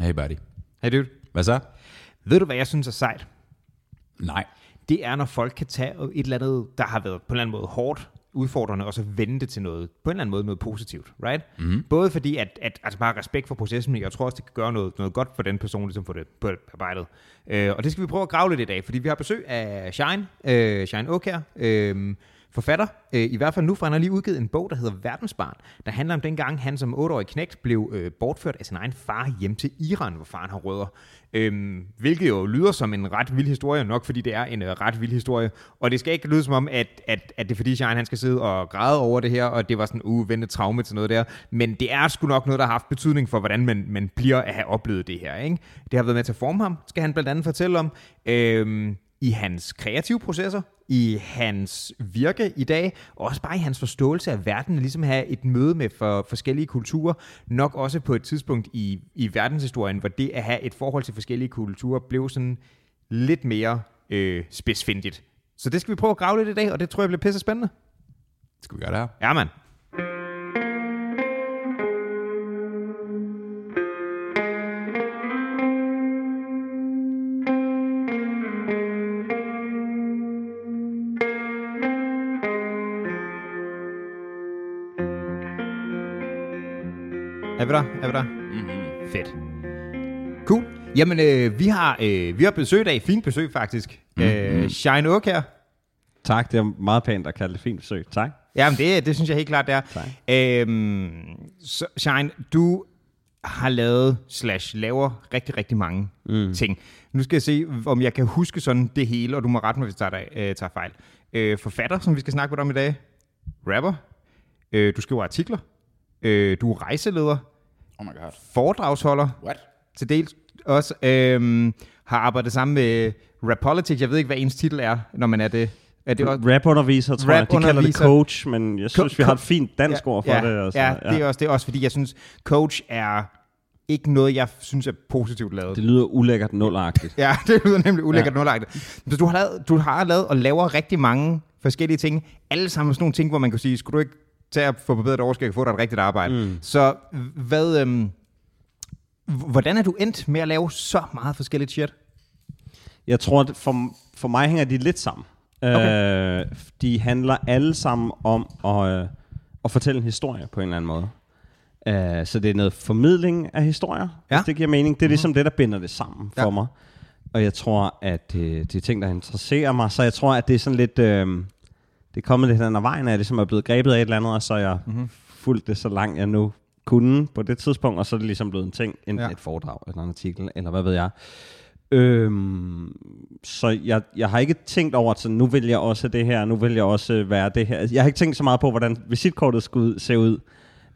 Hey buddy. Hey dude. Hvad så? Ved du, hvad jeg synes er sejt? Nej. Det er, når folk kan tage et eller andet, der har været på en eller anden måde hårdt, udfordrende, og så vende det til noget, på en eller anden måde noget positivt, right? Mm-hmm. Både fordi, at, at altså bare respekt for processen, men jeg tror også, det kan gøre noget, noget godt for den person, ligesom for det på arbejdet. Øh, og det skal vi prøve at grave lidt i dag, fordi vi har besøg af Shine, øh, Shine Okær, øh, forfatter, øh, i hvert fald nu, for han har lige udgivet en bog, der hedder Verdensbarn, der handler om dengang, han som 8-årig knægt blev øh, bortført af sin egen far hjem til Iran, hvor faren har rødder. Øhm, hvilket jo lyder som en ret vild historie, nok fordi det er en øh, ret vild historie. Og det skal ikke lyde som om, at, at, at det er fordi Shine han skal sidde og græde over det her, og det var sådan uh, traume til noget der. Men det er sgu nok noget, der har haft betydning for, hvordan man, man bliver at have oplevet det her. Ikke? Det har været med til at forme ham, skal han blandt andet fortælle om. Øhm, i hans kreative processer, i hans virke i dag, og også bare i hans forståelse af verden, ligesom have et møde med for forskellige kulturer, nok også på et tidspunkt i, i verdenshistorien, hvor det at have et forhold til forskellige kulturer blev sådan lidt mere øh, spidsfindigt. Så det skal vi prøve at grave lidt i dag, og det tror jeg bliver pisse spændende. Skal vi gøre det her? Ja, mand. Vi der? Er vi der? Mm-hmm. Fedt. Cool. Jamen, øh, vi, har, øh, vi har besøg af, fint besøg faktisk. Mm-hmm. Øh, Shine Oak her. Tak, det er meget pænt at kalde det fint besøg. Tak. Jamen, det, det synes jeg helt klart, det er. Tak. Øhm, så, Shine, du har lavet, slash laver rigtig, rigtig mange mm. ting. Nu skal jeg se, om jeg kan huske sådan det hele, og du må rette mig, hvis jeg tager, øh, tager fejl. Øh, forfatter, som vi skal snakke med om i dag. Rapper. Øh, du skriver artikler. Øh, du er rejseleder. Oh my god. Foredragsholder. What? Til dels også. Øh, har arbejdet sammen med Rapolitics. Jeg ved ikke, hvad ens titel er, når man er det. Er det også? Rap-underviser, tror jeg. De kalder det coach, men jeg synes, vi har et fint dansk ord for ja, det. Og så, ja, det er, også, det er også, fordi jeg synes, coach er ikke noget, jeg synes er positivt lavet. Det lyder ulækkert nulagtigt. Ja, det lyder nemlig ulækkert ja. nulagtigt. Du har, lavet, du har lavet og laver rigtig mange forskellige ting. Alle sammen sådan nogle ting, hvor man kan sige, skulle du ikke tage at få forbedret overskæg og få dig et rigtigt arbejde. Mm. Så hvad, øhm, hvordan er du endt med at lave så meget forskelligt shit? Jeg tror, at for, for mig hænger de lidt sammen. Okay. Øh, de handler alle sammen om at, øh, at fortælle en historie på en eller anden måde. Øh, så det er noget formidling af historier, Ja. hvis det giver mening. Det er ligesom det, der binder det sammen for Ja. mig. Og jeg tror, at det, det er ting, der interesserer mig. Så jeg tror, at det er sådan lidt... Øh, det er kommet lidt hen ad vejen, at jeg ligesom er blevet grebet af et eller andet, og så har jeg mm-hmm. fulgt det så langt, jeg nu kunne på det tidspunkt, og så er det ligesom blevet en ting, enten Ja. et foredrag, eller en artikel, eller hvad ved jeg. Øhm, så jeg, jeg har ikke tænkt over, at nu vil jeg også det her, nu vil jeg også være det her. Jeg har ikke tænkt så meget på, hvordan visitkortet skulle se ud.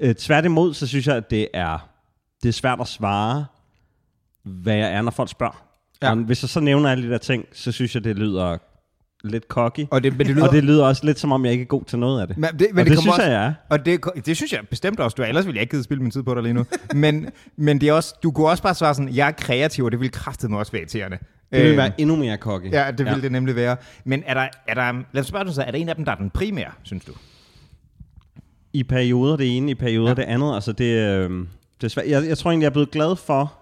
Øh, tværtimod, så synes jeg, at det er, det er svært at svare, hvad jeg er, når folk spørger. Ja. Ja. Og hvis jeg så nævner alle de der ting, så synes jeg, det lyder lidt cocky. Og det, men det lyder, Og det lyder også lidt som om, jeg ikke er god til noget af det. men det, men og det, kommer synes også, jeg, jeg er. Og det, det synes jeg bestemt også, du er. Ellers ville jeg ikke gide spille min tid på dig lige nu. men, men det er også, du kunne også bare svare sådan, jeg er kreativ, og det vil kraftedeme også være irriterende. Det vil Øhm, være endnu mere cocky. Ja, det vil ja. det nemlig være. Men er der, er der, lad os spørge dig så, er der en af dem, der er den primære, synes du? I perioder det ene, i perioder Ja. det andet. Altså det, øh, det er svært. Jeg, jeg tror egentlig, jeg er blevet glad for,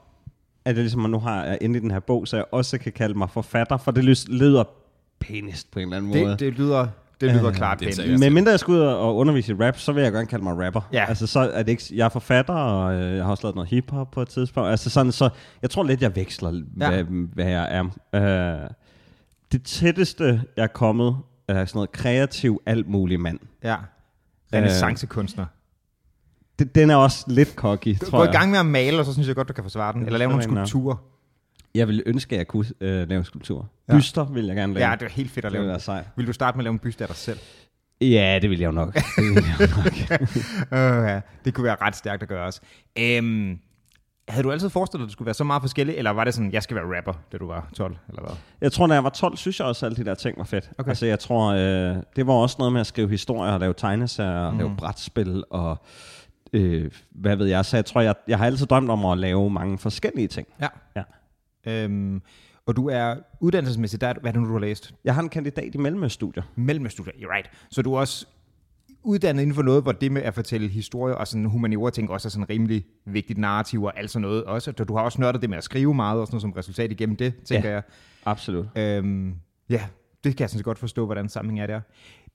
at jeg ligesom nu har jeg endelig den her bog, så jeg også kan kalde mig forfatter, for det lyder pænest på en eller anden måde. Det, det lyder, det lyder Øh, klart det pænt. Men mindre jeg skal ud og undervise i rap, så vil jeg gerne kalde mig rapper. Ja. Altså så er det ikke, jeg er forfatter, og øh, jeg har også lavet noget hiphop på et tidspunkt. Altså sådan, så jeg tror lidt, jeg veksler, Ja. hvad, hvad jeg er. Øh, det tætteste, jeg er kommet, er sådan noget kreativ, alt mulig mand. Ja. Renaissancekunstner. Det, den er også lidt cocky, Du tror går i jeg. gang med at male, og så synes jeg godt, du kan forsvare den. Eller lave nogle jeg skulpturer. Jeg ville ønske, at jeg kunne øh, lave skulpturer. Ja. Byster vil jeg gerne lave. Ja, det er helt fedt at det ville lave. være sejt. Vil du starte med at lave en byste af dig selv? Ja, det vil jeg jo nok. Det vil jeg nok. Uh, ja. Det kunne være ret stærkt at gøre også. Um, havde du altid forestillet dig, at det skulle være så meget forskelligt, eller var det sådan, jeg skal være rapper, da du var 12, eller hvad? Jeg tror, når jeg var 12, synes jeg også, at alle de der ting var fedt. Okay. Altså, jeg tror, øh, det var også noget med at skrive historier, og lave tegneserier, og lave brætspil, og øh, hvad ved jeg. Så jeg tror, jeg, jeg har altid drømt om at lave mange forskellige ting. Ja. Ja. Um, og du er uddannelsesmæssigt, der, er- hvad er det nu, du har læst? Jeg har en kandidat i mellemstudier. Mellemstudier, you're right. Så du er også uddannet inden for noget, hvor det med at fortælle historier og sådan humaniora ting også er sådan rimelig vigtigt narrativ og alt sådan noget også. Du har også nørdet det med at skrive meget og sådan noget som resultat igennem det, tænker Ja. jeg. Absolut. Øhm, ja, det kan jeg sådan godt forstå, hvordan sammenhængen er der.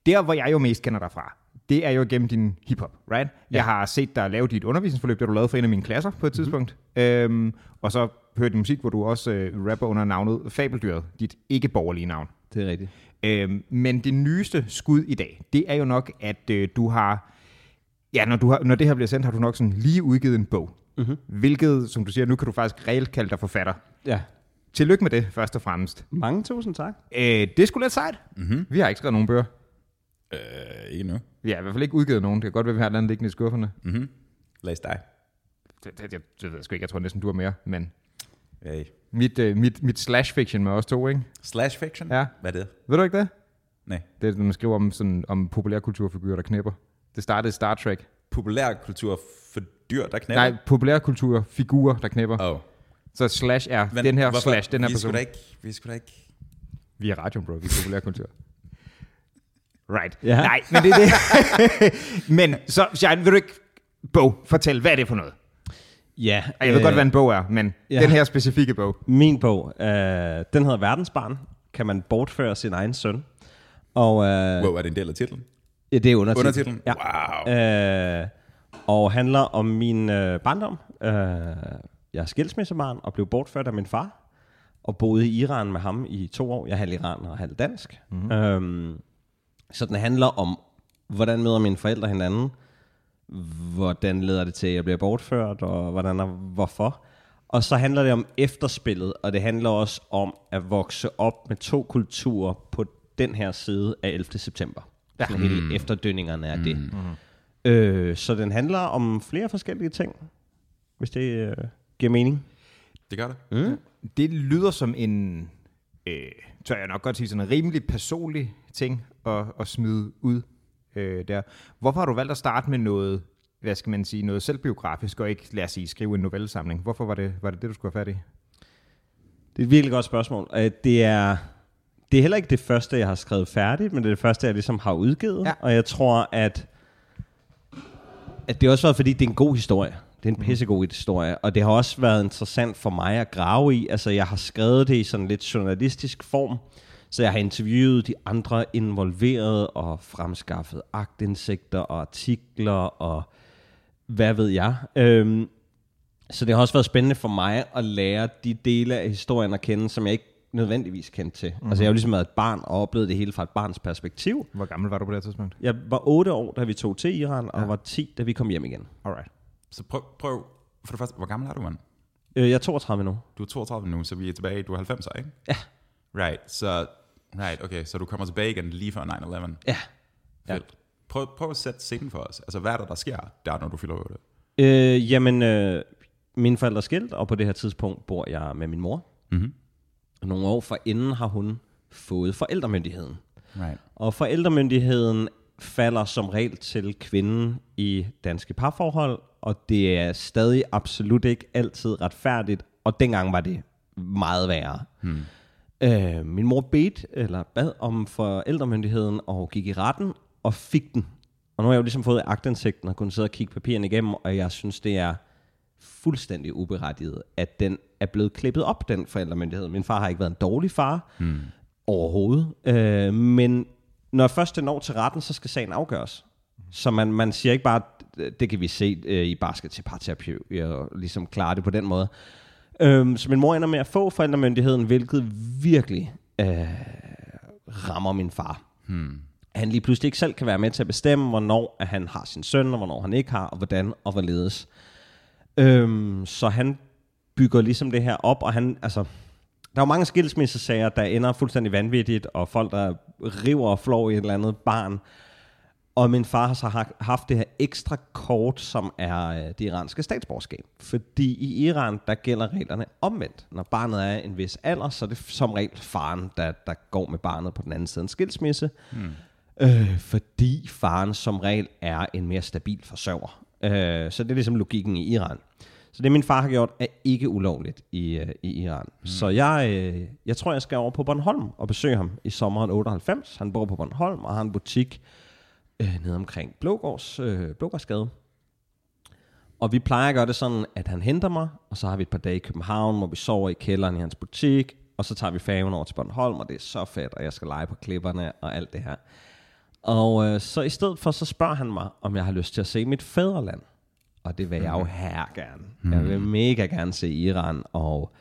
Der, hvor jeg jo mest kender dig fra, det er jo gennem din hiphop, right? Ja. Jeg har set dig lave dit undervisningsforløb, det du lavede for en af mine klasser på et tidspunkt. Øhm, og så hørt din musik, hvor du også øh, rapper under navnet Fabeldyret, dit ikke-borgerlige navn. Det er rigtigt. Øhm, men det nyeste skud i dag, det er jo nok, at øh, du har... Ja, når, du har, når det her bliver sendt, har du nok sådan lige udgivet en bog. Mm-hmm. Hvilket, som du siger, nu kan du faktisk reelt kalde dig forfatter. Ja. Tillykke med det, først og fremmest. Mange tusind tak. Øh, det er sgu lidt sejt. Mm-hmm. Vi har ikke skrevet nogen bøger. Øh, ikke nu. Vi har i hvert fald ikke udgivet nogen. Det kan godt være, vi har et andet liggende i skufferne. Mhm. Læs dig. Det, det, det, det ved jeg sgu ikke. Jeg tror næsten, du har mere. Men Hey. mit, øh, mit, mit slash fiction med os to, ikke? Slash fiction? Ja. Hvad er det? Ved du ikke det? Nej. Det er, når man skriver om, sådan, om populærkulturfigurer, der knæpper. Det startede i Star Trek. Populærkultur for dyr, der knæpper? Nej, populærkulturfigurer, der knæpper. Oh. Så slash er Men den her hvorfor? slash, den her vi person. Skulle da ikke, vi skulle da ikke... Vi er radioen, bro. Vi er populærkultur. Right. Ja. Nej, men det er det. men så, Shine, vil du ikke... Bog, fortæl, hvad er det for noget? Ja. Og Jeg ved øh, godt, hvad en bog er, men ja. den her specifikke bog. Min bog, øh, den hedder Verdensbarn. Kan man bortføre sin egen søn? Og øh, Wow, er det en del af titlen? ja, det er undertitlen. Undertitlen? Ja. Wow. Øh, og handler om min øh, barndom. Øh, jeg er skilsmissebarn og blev bortført af min far. Og boede i Iran med ham i to år. Jeg er halv iraner og halv dansk. Mm-hmm. Øhm, så den handler om, hvordan møder mine forældre hinanden. Hvordan leder det til, at jeg bliver bortført, og hvordan og hvorfor. Og så handler det om efterspillet, og det handler også om at vokse op med to kulturer på den her side af 11. september. Ja. Sådan hele efterdønningerne af det. Mm. Øh, så den handler om flere forskellige ting, hvis det øh, giver mening. Det gør det. Mm. Det lyder som en, øh, tør jeg nok godt sige, sådan en rimelig personlig ting at, at smide ud øh, der. Hvorfor har du valgt at starte med noget, hvad skal man sige, noget selvbiografisk, og ikke, lad os sige, skrive en novellesamling? Hvorfor var det var det, det, du skulle have fat i? Det er et virkelig godt spørgsmål. Øh, Det er, det er heller ikke det første, jeg har skrevet færdigt, men det er det første, jeg ligesom har udgivet. Ja. Og jeg tror, at, at det også været, fordi det er en god historie. Det er en pissegod historie, og det har også været interessant for mig at grave i. Altså, jeg har skrevet det i sådan lidt journalistisk form, så jeg har interviewet de andre involverede og fremskaffet agtindsigter og artikler og hvad ved jeg. Øhm, så det har også været spændende for mig at lære de dele af historien at kende, som jeg ikke nødvendigvis kendte til. Mm-hmm. Altså jeg har jo ligesom været et barn og oplevet det hele fra et barns perspektiv. Hvor gammel var du på det tidspunkt? Jeg var 8 år, da vi tog til Iran, og var 10, da vi kom hjem igen. Alright. Så prøv, prøv, for det første, hvor gammel er du, mand? Øh, jeg er 32 nu. Du er 32 nu, så vi er tilbage, du er 90, ikke? Ja. Right, så, right, okay, så du kommer tilbage igen lige før 9-11. Ja. Fedt. Prøv, prøv at sætte scenen for os. Altså, hvad er der, der sker der, når du fylder 8? Øh, jamen, øh, mine forældre er skilt, og på det her tidspunkt bor jeg med min mor. Mhm. Og nogle år forinden har hun fået forældremyndigheden. Right. Og forældremyndigheden falder som regel til kvinden i danske parforhold, og det er stadig absolut ikke altid retfærdigt, og dengang var det meget værre. Hmm. Øh, min mor bedte, eller bad om forældremyndigheden, og gik i retten, og fik den. Og nu har jeg jo ligesom fået agtindsigten, og kunnet sidde og kigge papirerne igennem, og jeg synes, det er fuldstændig uberettiget, at den er blevet klippet op, den forældremyndighed. Min far har ikke været en dårlig far hmm. overhovedet, øh, men når først det når til retten, så skal sagen afgøres. Så man, man siger ikke bare, det kan vi se øh, i basket til parterapi, og ligesom klare det på den måde. Øhm, så min mor ender med at få forældremyndigheden, hvilket virkelig øh, rammer min far. Hmm. Han lige pludselig ikke selv kan være med til at bestemme, hvornår at han har sin søn, og hvornår han ikke har, og hvordan og hvorledes. Øhm, så han bygger ligesom det her op, og han, altså, der er jo mange skilsmissesager, der ender fuldstændig vanvittigt, og folk, der river og flår i et eller andet barn. Og min far har så ha- haft det her ekstra kort, som er øh, det iranske statsborgerskab. Fordi i Iran, der gælder reglerne omvendt. Når barnet er en vis alder, så er det som regel faren, der, der går med barnet på den anden side af en skilsmisse. Hmm. Øh, fordi faren som regel er en mere stabil forsørger. Øh, så det er ligesom logikken i Iran. Så det min far har gjort er ikke ulovligt i, øh, i Iran. Mm. Så jeg, øh, jeg tror, jeg skal over på Bornholm og besøge ham i sommeren 98. Han bor på Bornholm og har en butik. Øh, nede omkring Blågårds, øh, Blågårdsgade. Og vi plejer at gøre det sådan, at han henter mig, og så har vi et par dage i København, hvor vi sover i kælderen i hans butik, og så tager vi færgen over til Bornholm, og det er så fedt, og jeg skal lege på klipperne og alt det her. Og øh, så i stedet for, så spørger han mig, om jeg har lyst til at se mit fædreland. Og det vil jeg jo her gerne. Jeg vil mega gerne se Iran, og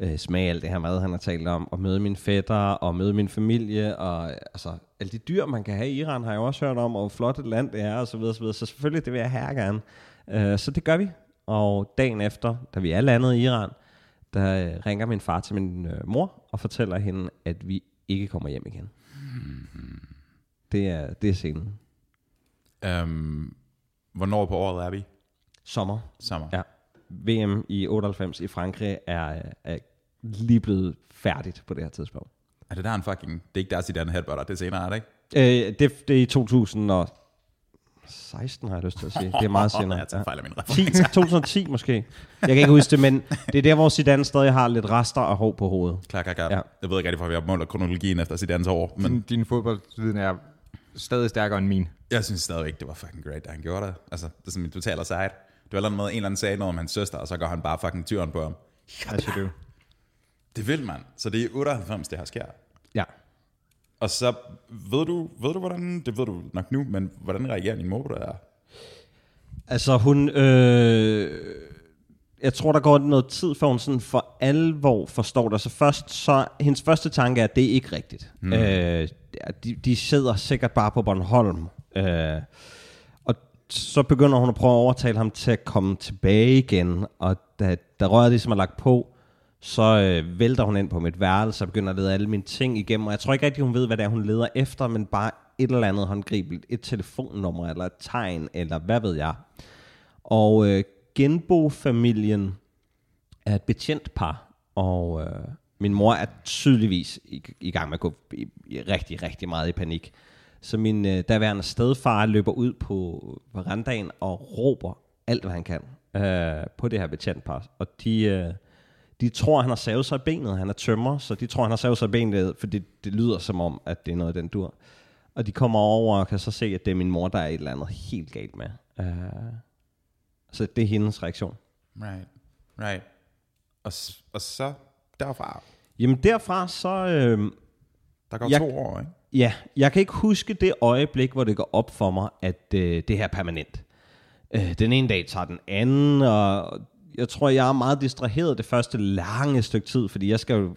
øh, smage alt det her mad, han har talt om, og møde mine fætter, og møde min familie, og altså, alle de dyr, man kan have i Iran, har jeg også hørt om, og hvor flot et land det er, og så videre, så videre. Så selvfølgelig, det vil jeg her gerne. Øh, så det gør vi. Og dagen efter, da vi er landet i Iran, der øh, ringer min far til min øh, mor, og fortæller hende, at vi ikke kommer hjem igen. Det er, det er scenen. Um, hvornår på året er vi? Sommer. Sommer. Ja. VM i 98 i Frankrig er, er lige blevet færdigt på det her tidspunkt. Er det der en fucking... Det er ikke der Zidane headbutter, det er senere, er det ikke? Øh, det, det er i 2016, har jeg lyst til at sige. Det er meget senere. jeg tager fejl af min 10, reference. 2010 måske. Jeg kan ikke huske det, men det er der, hvor Zidane stadig har lidt rester af hår på hovedet. Klar, klar, klar. Ja. Jeg ved ikke rigtig, hvor vi målt kronologien efter Zidane's år, men Din, din fodboldviden er stadig stærkere end min. jeg synes stadigvæk, det var fucking great, da han gjorde det. Altså, det er sådan, du taler sejt. Det var eller andet med, en eller anden sagde noget om hans søster, og så går han bare fucking tyren på ham. As you do. Det vil man. Så det er 98, det her sker. Ja. Og så ved du, ved du hvordan, det ved du nok nu, men hvordan reagerer din mor, der er? Altså hun, øh, jeg tror der går noget tid, før hun sådan for alvor forstår det. Så først, så hendes første tanke er, at det er ikke rigtigt. Mm. Øh, de, de sidder sikkert bare på Bornholm. Øh, og så begynder hun at prøve at overtale ham til at komme tilbage igen. Og da, da røret ligesom er lagt på, så øh, vælter hun ind på mit værelse og begynder at lede alle mine ting igennem. Og jeg tror ikke rigtig, hun ved, hvad det er, hun leder efter, men bare et eller andet håndgribeligt. Et telefonnummer eller et tegn, eller hvad ved jeg. Og øh, genbofamilien er et betjent par, og øh, min mor er tydeligvis i, i gang med at gå i, i rigtig, rigtig meget i panik. Så min øh, daværende stedfar løber ud på verandaen og råber alt, hvad han kan øh, på det her betjentpar. Og de, øh, de tror, han har savet sig i benet. Han er tømmer, så de tror, han har savet sig i benet, for det, det lyder som om, at det er noget af den dur. Og de kommer over og kan så se, at det er min mor, der er et eller andet helt galt med. Øh, så det er hendes reaktion. Right, right. Og, og så derfra, Jamen derfra så... Øh, der går Jeg- to år, ikke? ja, jeg kan ikke huske det øjeblik, hvor det går op for mig, at øh, det her er permanent. Øh, den ene dag tager den anden, og jeg tror, jeg er meget distraheret det første lange stykke tid, fordi jeg skal jo...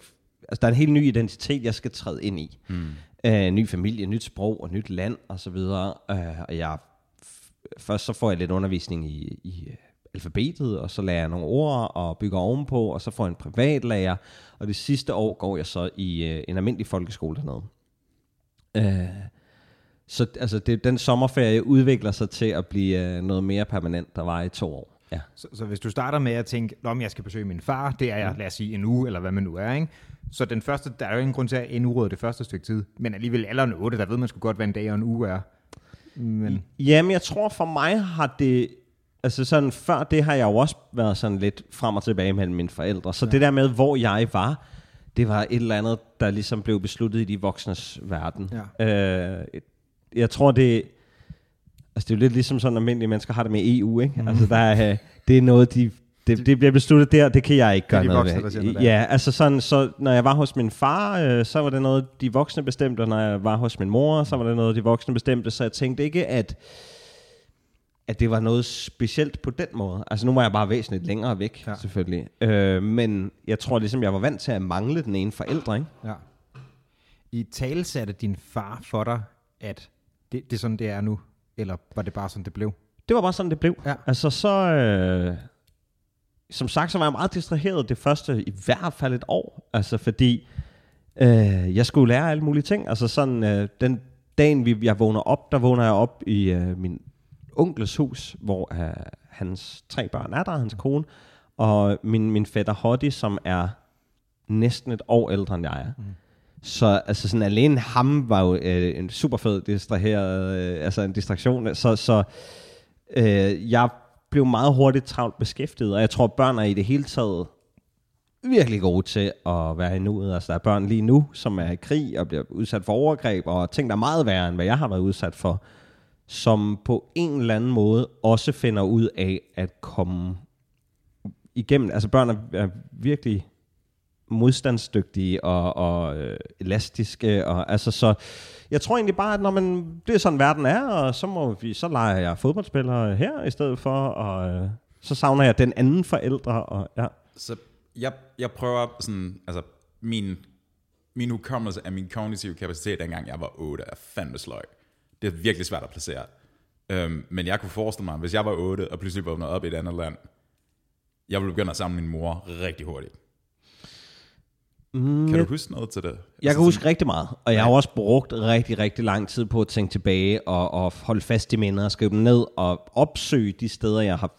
Altså, der er en helt ny identitet, jeg skal træde ind i. Mm. Øh, ny familie, nyt sprog og nyt land og så videre. Øh, og jeg først så får jeg lidt undervisning i, i øh, alfabetet, og så lærer jeg nogle ord og bygger ovenpå, og så får jeg en privatlærer, og det sidste år går jeg så i øh, en almindelig folkeskole dernede. Øh, så altså, det, den sommerferie udvikler sig til at blive øh, noget mere permanent, der var i to år. Ja. Så, så hvis du starter med at tænke, om jeg skal besøge min far, det er jeg, lad os sige, en uge, eller hvad man nu er, ikke? Så den første, der er jo ingen grund til at en uge det første stykke tid. Men alligevel alderen 8, der ved man sgu godt, hvad en dag og en uge er. Men Jamen, jeg tror for mig har det... Altså sådan, før det har jeg jo også været sådan lidt frem og tilbage mellem mine forældre. Så ja. det der med, hvor jeg var, det var et eller andet, der ligesom blev besluttet i de voksnes verden. Ja. Øh, jeg tror, det... Altså, det er jo lidt ligesom sådan, almindelige mennesker har det med EU, ikke? Mm. Altså, der er, det er noget, de... Det, det bliver besluttet der, det kan jeg ikke gøre de noget voksne, ved. der. Ja, altså sådan, så når jeg var hos min far, øh, så var det noget, de voksne bestemte, og når jeg var hos min mor, så var det noget, de voksne bestemte, så jeg tænkte ikke, at at det var noget specielt på den måde. Altså nu var jeg bare væsentligt længere væk, Ja. selvfølgelig. Øh, men jeg tror ligesom, jeg var vant til at mangle den ene forælder, ikke? ja. I tale satte din far for dig, at det, det er sådan, det er nu? Eller var det bare sådan, det blev? Det var bare sådan, det blev. Ja. Altså så... Øh, som sagt, så var jeg meget distraheret det første, i hvert fald et år. Altså fordi, øh, jeg skulle lære alle mulige ting. Altså sådan, øh, den dagen, vi, jeg vågner op, der vågner jeg op i øh, min onkels hus, hvor øh, hans tre børn er der, hans kone, og min, min fætter Hoddy, som er næsten et år ældre, end jeg er. Mm. Så altså sådan alene ham var jo øh, en super fed distraheret, øh, altså en distraktion. Så, så øh, jeg blev meget hurtigt travlt beskæftiget, og jeg tror, børn er i det hele taget virkelig gode til at være i nuet. Altså der er børn lige nu, som er i krig og bliver udsat for overgreb, og ting, der er meget værre, end hvad jeg har været udsat for. som på en eller anden måde også finder ud af at komme igennem. Altså børn er, er virkelig modstandsdygtige og, og øh, elastiske. Og, altså, så jeg tror egentlig bare, at når man, det er sådan verden er, og så, må vi, så leger jeg fodboldspillere her i stedet for, og øh, så savner jeg den anden forældre. Og, ja. Så jeg, jeg prøver sådan, altså min, min hukommelse af min kognitive kapacitet, dengang jeg var 8, er fandme sløj. Det er virkelig svært at placere. Øhm, men jeg kunne forestille mig, hvis jeg var 8 og pludselig vågnede op i et andet land, jeg ville begynde at samle min mor rigtig hurtigt. Mm, Kan du huske noget til det? Jeg Altså kan huske rigtig meget, og jeg har også brugt rigtig, rigtig lang tid på at tænke tilbage og, og holde fast i minder og skrive dem ned og opsøge de steder, jeg har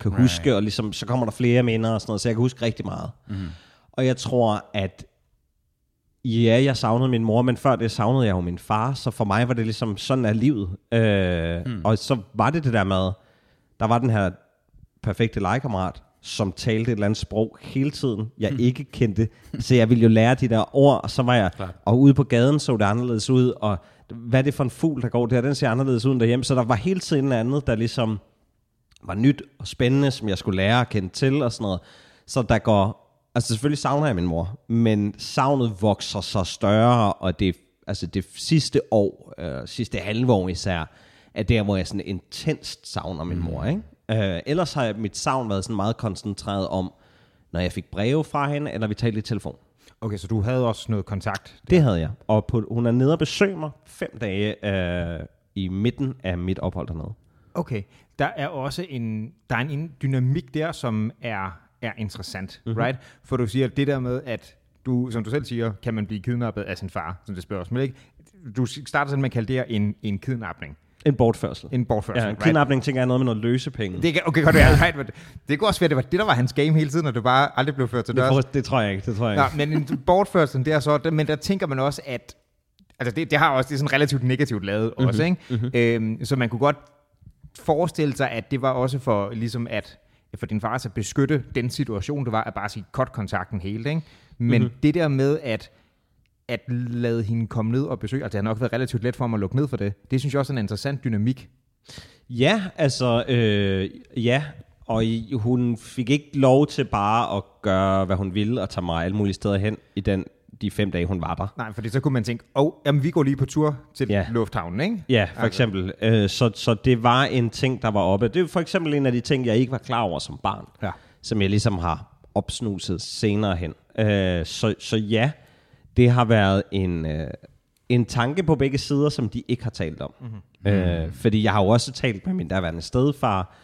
kan Right. huske, og ligesom, så kommer der flere minder og sådan noget, så jeg kan huske rigtig meget. Mm. Og jeg tror, at ja, jeg savnede min mor, men før det savnede jeg jo min far, så for mig var det ligesom, sådan er livet. Øh, mm. Og så var det det der med, der var den her perfekte legekammerat, som talte et eller andet sprog hele tiden, jeg Hmm. ikke kendte. Så jeg ville jo lære de der ord, og så var jeg, Klart. og ude på gaden så det anderledes ud, og hvad er det for en fugl, der går der, den ser anderledes ud end derhjemme. Så der var hele tiden andet, der ligesom var nyt og spændende, som jeg skulle lære at kende til og sådan noget. Så der går, altså selvfølgelig savner jeg min mor, men savnet vokser så større, og det, altså det sidste år, øh, sidste halve år især, er der, hvor jeg sådan intenst savner min mor, ikke? Øh, ellers har mit savn været sådan meget koncentreret om, når jeg fik breve fra hende, eller vi talte i telefon. Okay, så du havde også noget kontakt. Det havde jeg. Og på, hun er nede og besøge mig fem dage øh, i midten af mit ophold dernede. Okay, der er også en, der er en dynamik der, som er, er interessant, Mhm. mm-hmm. right? For du siger det der med, at du, som du selv siger, kan man blive kidnappet af sin far, som det spørgsmål, ikke? Du starter sådan med at kalde det en, en kidnapning, En bortførsel. en bortførsel, Ja, right? kidnapning tænker jeg er noget med noget løsepenge. Det kan, okay, godt være, right, men det kunne også være, at det var det, der var hans game hele tiden, og det bare aldrig blev ført til Det, dørs. tror, det tror jeg ikke, det tror jeg Ja, ikke. men en bortførsel, det er så, men der tænker man også, at altså det, det har også, det er sådan relativt negativt lavet mm-hmm. også, ikke? Mm-hmm. Øhm, så man kunne godt forestille sig, at det var også for ligesom at for din far at beskytte den situation, det var at bare sige, cut kontakten helt, ikke? Men mm-hmm. det der med at at lade hende komme ned og besøge, altså det har nok været relativt let for mig at lukke ned for det. Det synes jeg også er en interessant dynamik. Ja, altså, øh, ja. Og i, hun fik ikke lov til bare at gøre, hvad hun ville, og tage mig alle mulige steder hen i den, de fem dage, hun var der. Nej, fordi så kunne man tænke, åh, oh, jamen vi går lige på tur til Ja. lufthavnen, ikke? Ja, for Altså. eksempel. Øh, så, så det var en ting, der var oppe. Det er for eksempel en af de ting, jeg ikke var klar over som barn. Ja. Som jeg ligesom har opsnuset senere hen. Øh, så, så ja, det har været en, øh, en tanke på begge sider, som de ikke har talt om. Mm-hmm. Øh, fordi jeg har jo også talt med min daværende stedfar,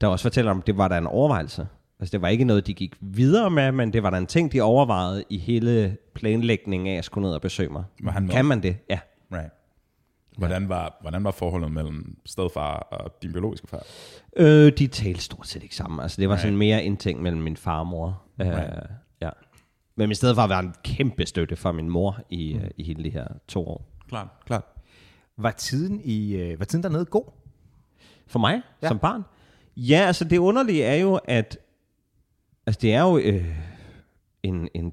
der også fortæller om, det var der en overvejelse. Altså det var ikke noget, de gik videre med, men det var der en ting, de overvejede i hele planlægningen af at skulle ned og besøge mig. Var han kan man det? Ja. Right. Hvordan var, hvordan var forholdet mellem stedfar og din biologiske far? Øh, de talte stort set ikke sammen. Altså, det var Nej. sådan mere en ting mellem min far og mor. Øh, Right. ja. Men i stedet for at være en kæmpe støtte for min mor i, mm. i hele de her to år. Klart, klart. Var tiden, i, øh, var tiden dernede god? For mig, Ja. som barn? Ja, altså det underlige er jo, at altså, det er jo øh, en, en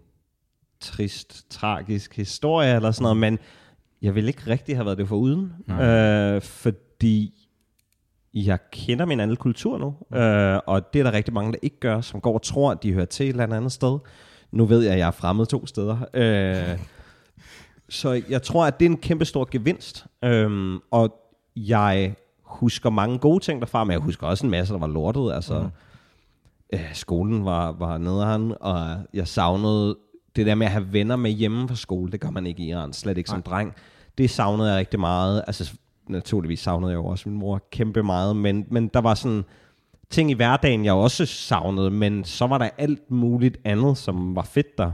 trist, tragisk historie eller sådan noget, men jeg vil ikke rigtig have været det for uden. Øh, fordi jeg kender min anden kultur nu, øh, og det er der rigtig mange, der ikke gør, som går og tror, at de hører til et eller andet sted. Nu ved jeg, at jeg er fremmed to steder. Øh, så jeg tror, at det er en kæmpe stor gevinst. Øhm, og jeg husker mange gode ting derfra, men jeg husker også en masse, der var lortet. Altså, mm. øh, skolen var, var nederen, og jeg savnede det der med at have venner med hjemme fra skole. Det gør man ikke i Iran, slet ikke som dreng. Det savnede jeg rigtig meget. Altså, naturligvis savnede jeg jo også min mor kæmpe meget, men, men der var sådan ting i hverdagen, jeg også savnede, men så var der alt muligt andet, som var fedt der.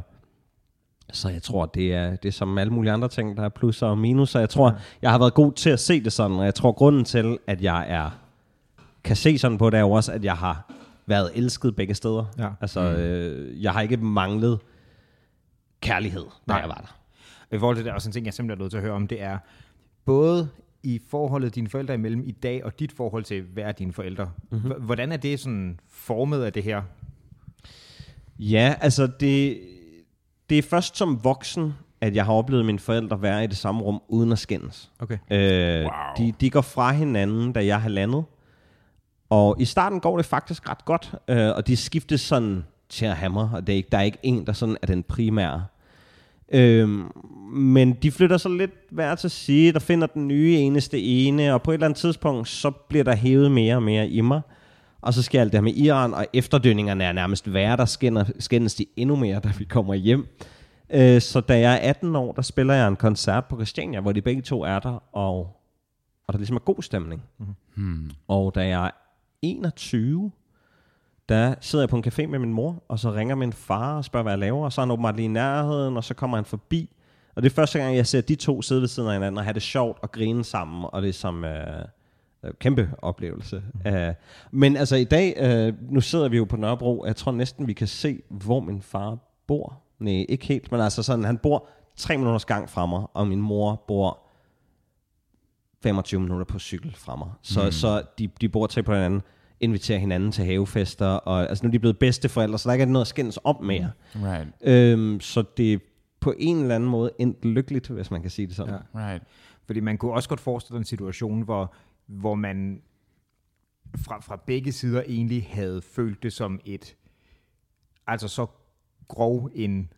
Så jeg tror, det er, det er som alle mulige andre ting, der er plusser og minuser. Jeg tror, jeg har været god til at se det sådan, og jeg tror, grunden til, at jeg er kan se sådan på det, er jo også, at jeg har været elsket begge steder. Ja. Altså, øh, jeg har ikke manglet kærlighed, da Nej. jeg var der. I forhold til det, er også en ting, jeg simpelthen er nødt til at høre om, det er både i forholdet dine forældre imellem i dag, og dit forhold til hver af dine forældre. Mm-hmm. Hvordan er det sådan formet af det her? Ja, altså det, det er først som voksen, at jeg har oplevet mine forældre være i det samme rum, uden at skændes. Okay. Øh, Wow. de, de går fra hinanden, da jeg har landet. Og i starten går det faktisk ret godt, øh, og de skiftes sådan til at hamre, og det er ikke, der er ikke en, der sådan er den primære. Øhm, men de flytter så lidt hver til side, der finder den nye eneste ene, og på et eller andet tidspunkt, så bliver der hævet mere og mere i mig. Og så sker alt det her med Iran, og efterdønningerne er nærmest værre, der skændes, skændes de endnu mere, da vi kommer hjem. Øh, så da jeg er 18 år, der spiller jeg en koncert på Christiania, hvor de begge to er der, og, og der ligesom er god stemning. Hmm. Og da jeg er 21, der sidder jeg på en café med min mor, og så ringer min far og spørger, hvad jeg laver, og så er han åbenbart lige i nærheden, og så kommer han forbi. Og det er første gang, jeg ser de to sidde ved siden af hinanden og have det sjovt og grine sammen, og det er som øh, øh, kæmpe oplevelse. Mm. Uh, men altså i dag, øh, nu sidder vi jo på Nørrebro, og jeg tror næsten, vi kan se, hvor min far bor. Nej, ikke helt, men altså sådan, han bor tre minutters gang fra mig, og min mor bor 25 minutter på cykel fra mig. Så, mm. så de, de bor tæt på hinanden, inviterer hinanden til havefester, og altså nu er de blevet bedste forældre, så der ikke er noget at skændes om mere. Right, Øhm, så det er på en eller anden måde endt lykkeligt, hvis man kan sige det sådan. Ja. Right. Fordi man kunne også godt forestille sig en situation, hvor, hvor man fra, fra begge sider egentlig havde følt det som et, altså så grov en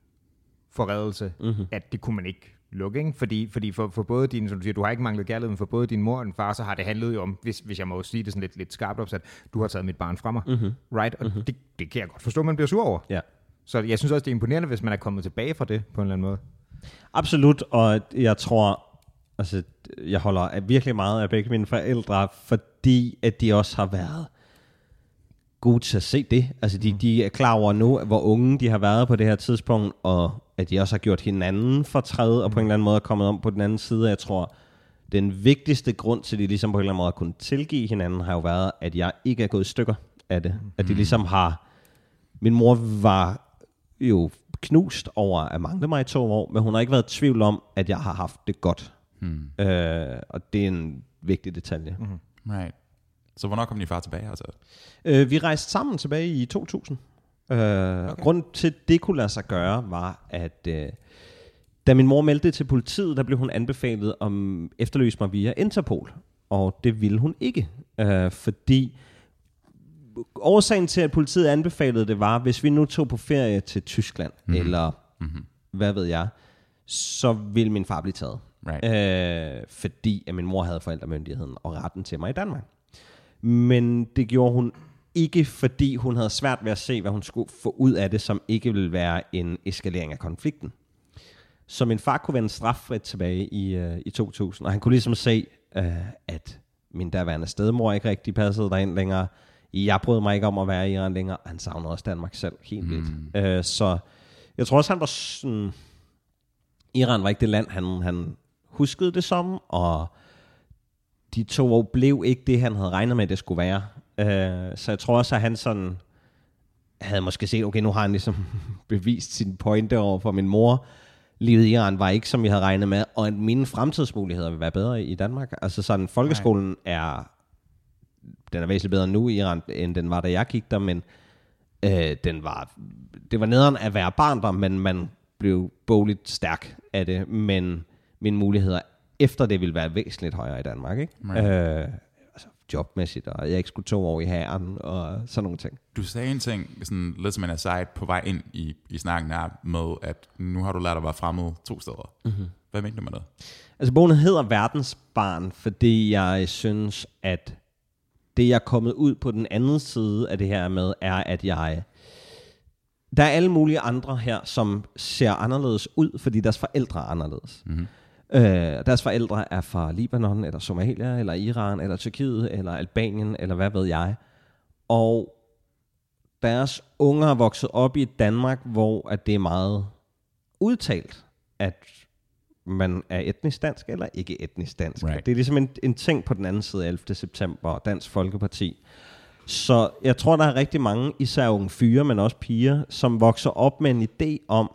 forredelse, mm-hmm. at det kunne man ikke lukke, ikke? Fordi, fordi for, for både din, som du siger, du har ikke manglet kærlighed, men for både din mor og din far, så har det handlet jo om, hvis, hvis jeg må sige det sådan lidt, lidt skarpt opsat, du har taget mit barn fra mig, mm-hmm. right? Og mm-hmm. det, det kan jeg godt forstå, man bliver sur over. ja. Så jeg synes også, det er imponerende, hvis man er kommet tilbage fra det, på en eller anden måde. Absolut, og jeg tror, altså, jeg holder virkelig meget af begge mine forældre, fordi at de også har været gode til at se det. Altså, de, de er klar over nu, hvor unge de har været på det her tidspunkt, og at de også har gjort hinanden fortræd, og på en eller anden måde er kommet om på den anden side. Jeg tror, den vigtigste grund til, at de ligesom på en eller anden måde har kunnet tilgive hinanden, har jo været, at jeg ikke er gået i stykker af det. At de ligesom har... Min mor var jo knust over at mangle mig i to år, men hun har ikke været i tvivl om, at jeg har haft det godt. Hmm. Øh, og det er en vigtig detalje. Mm. right. Så hvornår kom din far tilbage? Altså? Øh, vi rejste sammen tilbage i 2000. Øh, okay. Grunden til, at det kunne lade sig gøre, var, at øh, da min mor meldte til politiet, der blev hun anbefalet om efterløse mig via Interpol. Og det ville hun ikke, øh, fordi årsagen til, at politiet anbefalede det, var, hvis vi nu tog på ferie til Tyskland, mm. eller Mm-hmm. hvad ved jeg, så ville min far blive taget. Right. Øh, fordi at min mor havde forældremyndigheden og retten til mig i Danmark. Men det gjorde hun ikke, fordi hun havde svært ved at se, hvad hun skulle få ud af det, som ikke ville være en eskalering af konflikten. Så min far kunne vende straffrit tilbage i, øh, i 2000, og han kunne ligesom se, øh, at min daværende stedmor ikke rigtig passede derind længere. Jeg brød mig ikke om at være i Iran længere, han savnede også Danmark selv helt. Mm. Øh, så jeg tror også, han var sådan... Iran var ikke det land, han, han huskede det som, og de to år blev ikke det, han havde regnet med, det skulle være. Øh, så jeg tror også, at han sådan havde måske set, okay, nu har han ligesom bevist sin pointe over for min mor. Livet i Iran var ikke, som jeg havde regnet med, og at mine fremtidsmuligheder vil være bedre i Danmark. Altså sådan, folkeskolen er, den er væsentligt bedre nu i Iran, end den var, da jeg gik der, men øh, den var, det var nederen at være barn der, men man blev bogligt stærk af det, men mine muligheder efter det ville være væsentligt højere i Danmark, ikke? Right. Øh, jobmæssigt, og jeg ikke skulle to år i hæren, og sådan nogle ting. Du sagde en ting, sådan lidt som en aside, på vej ind i, i snakken her, med at nu har du lært at være fremmed to steder. Mm-hmm. Hvad mener du med det? Altså bogen hedder Verdensbarn, fordi jeg synes, at det jeg er kommet ud på den anden side af det her med, er, at jeg... Der er alle mulige andre her, som ser anderledes ud, fordi deres forældre er anderledes. Mm-hmm. Øh, deres forældre er fra Libanon, eller Somalia, eller Iran, eller Tyrkiet, eller Albanien, eller hvad ved jeg. Og deres unger er vokset op i Danmark, hvor at det er meget udtalt, at man er etnisk dansk eller ikke etnisk dansk. Right. Det er ligesom en, en ting på den anden side af 11. september, Dansk Folkeparti. Så jeg tror, der er rigtig mange, især unge fyre, men også piger, som vokser op med en idé om,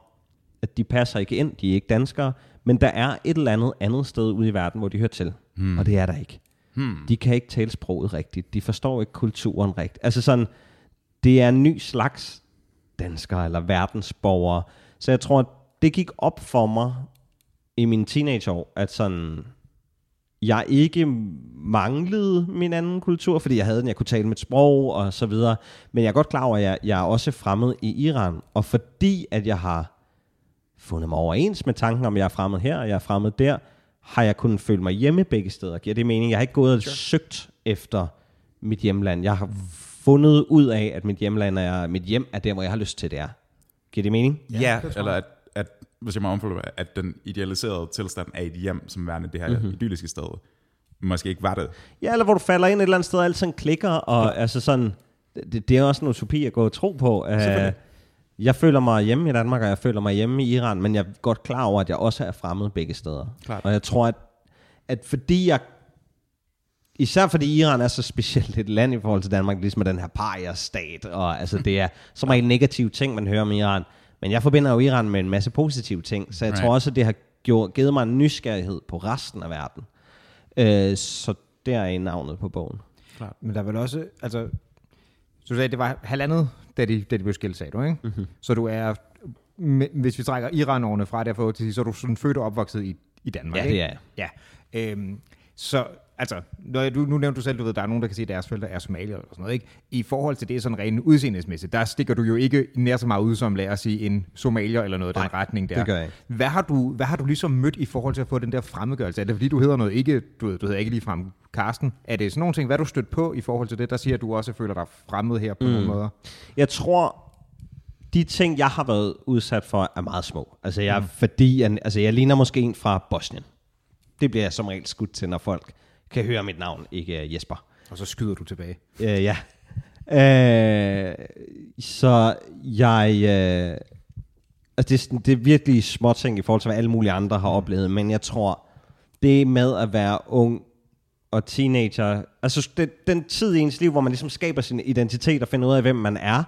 at de passer ikke ind, de er ikke danskere, men der er et eller andet andet sted ude i verden, hvor de hører til. Hmm. Og det er der ikke. Hmm. De kan ikke tale sproget rigtigt. De forstår ikke kulturen rigtigt. Altså sådan, det er en ny slags danskere eller verdensborgere. Så jeg tror, at det gik op for mig i mine teenageår, at sådan, jeg ikke manglede min anden kultur, fordi jeg havde den, jeg kunne tale mit sprog og så videre. Men jeg er godt klar over, at jeg, jeg er også fremmed i Iran. Og fordi at jeg har fundet mig overens med tanken om, at jeg er fremmed her, og jeg er fremmed der, har jeg kunnet føle mig hjemme begge steder. Giver det mening? Jeg har ikke gået og sure. søgt efter mit hjemland. Jeg har fundet ud af, at mit hjemland er, mit hjem er der, hvor jeg har lyst til det er. Giver det mening? Ja, ja eller at, at, hvis jeg må omfølge, at den idealiserede tilstand af et hjem, som værende det her mm-hmm. idylliske sted, måske ikke var det. Ja, eller hvor du falder ind et eller andet sted, og alt sådan klikker, og ja. altså sådan, det, det er også en utopi at gå og tro på. Uh, jeg føler mig hjemme i Danmark, og jeg føler mig hjemme i Iran, men jeg er godt klar over, at jeg også er fremmed begge steder. Klart. Og jeg tror, at, at fordi jeg Især fordi Iran er så specielt et land i forhold til Danmark, ligesom med den her paria-stat, og altså det er så meget negative ting, man hører om Iran. Men jeg forbinder jo Iran med en masse positive ting, så jeg right. tror også, at det har gjort, givet mig en nysgerrighed på resten af verden. Øh, så der er navnet på bogen. Klart. Men der er vel også, altså, så du sagde, det var halvandet, da de, da de blev skilt, sagde du, ikke? Mm-hmm. Så du er, hvis vi trækker Iran-årene fra derfor til så er du sådan født og opvokset i, i Danmark, Ja, ikke? det er jeg. Ja. Øhm, så altså, når du, nu nævnte du selv, du ved, der er nogen, der kan se, at deres forældre er somalier og sådan noget, ikke? I forhold til det sådan rent udseendesmæssigt, der stikker du jo ikke nær så meget ud som, lad os sige, en somalier eller noget i den retning der. det gør jeg Hvad har, du, hvad har du ligesom mødt i forhold til at få den der fremmedgørelse? Er det fordi, du hedder noget ikke, du, ved, du hedder ikke lige frem Karsten? Er det sådan nogle ting, hvad du stødt på i forhold til det, der siger, at du også føler dig fremmed her på mm. nogle måder? Jeg tror, de ting, jeg har været udsat for, er meget små. Altså, jeg, mm. fordi, jeg, altså, jeg ligner måske en fra Bosnien. Det bliver jeg som regel skudt til, når folk kan høre mit navn, ikke Jesper. Og så skyder du tilbage. Øh, ja. Øh, så jeg... Øh, altså det, det er virkelig små ting i forhold til, hvad alle mulige andre har oplevet, men jeg tror, det med at være ung og teenager, altså det, den tid i ens liv, hvor man ligesom skaber sin identitet og finder ud af, hvem man er,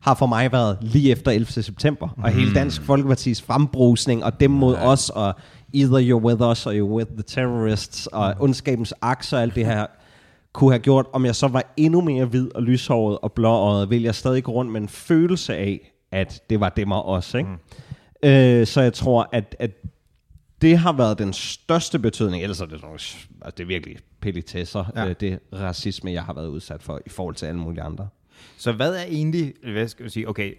har for mig været lige efter 11. september, mm. og hele Dansk Folkepartis frembrusning, og dem mod ja. os, og either you're with us, or you're with the terrorists, og mm. ondskabens akser og alt det her, kunne have gjort, om jeg så var endnu mere hvid og lyshåret og blåøjet, ville jeg stadig gå rundt med en følelse af, at det var dem og os. Ikke? Mm. Øh, så jeg tror, at, at det har været den største betydning, ellers er det, altså det er virkelig pelitesser, ja. øh, det racisme, jeg har været udsat for, i forhold til alle mulige andre. Så hvad er egentlig, hvad skal jeg sige, okay,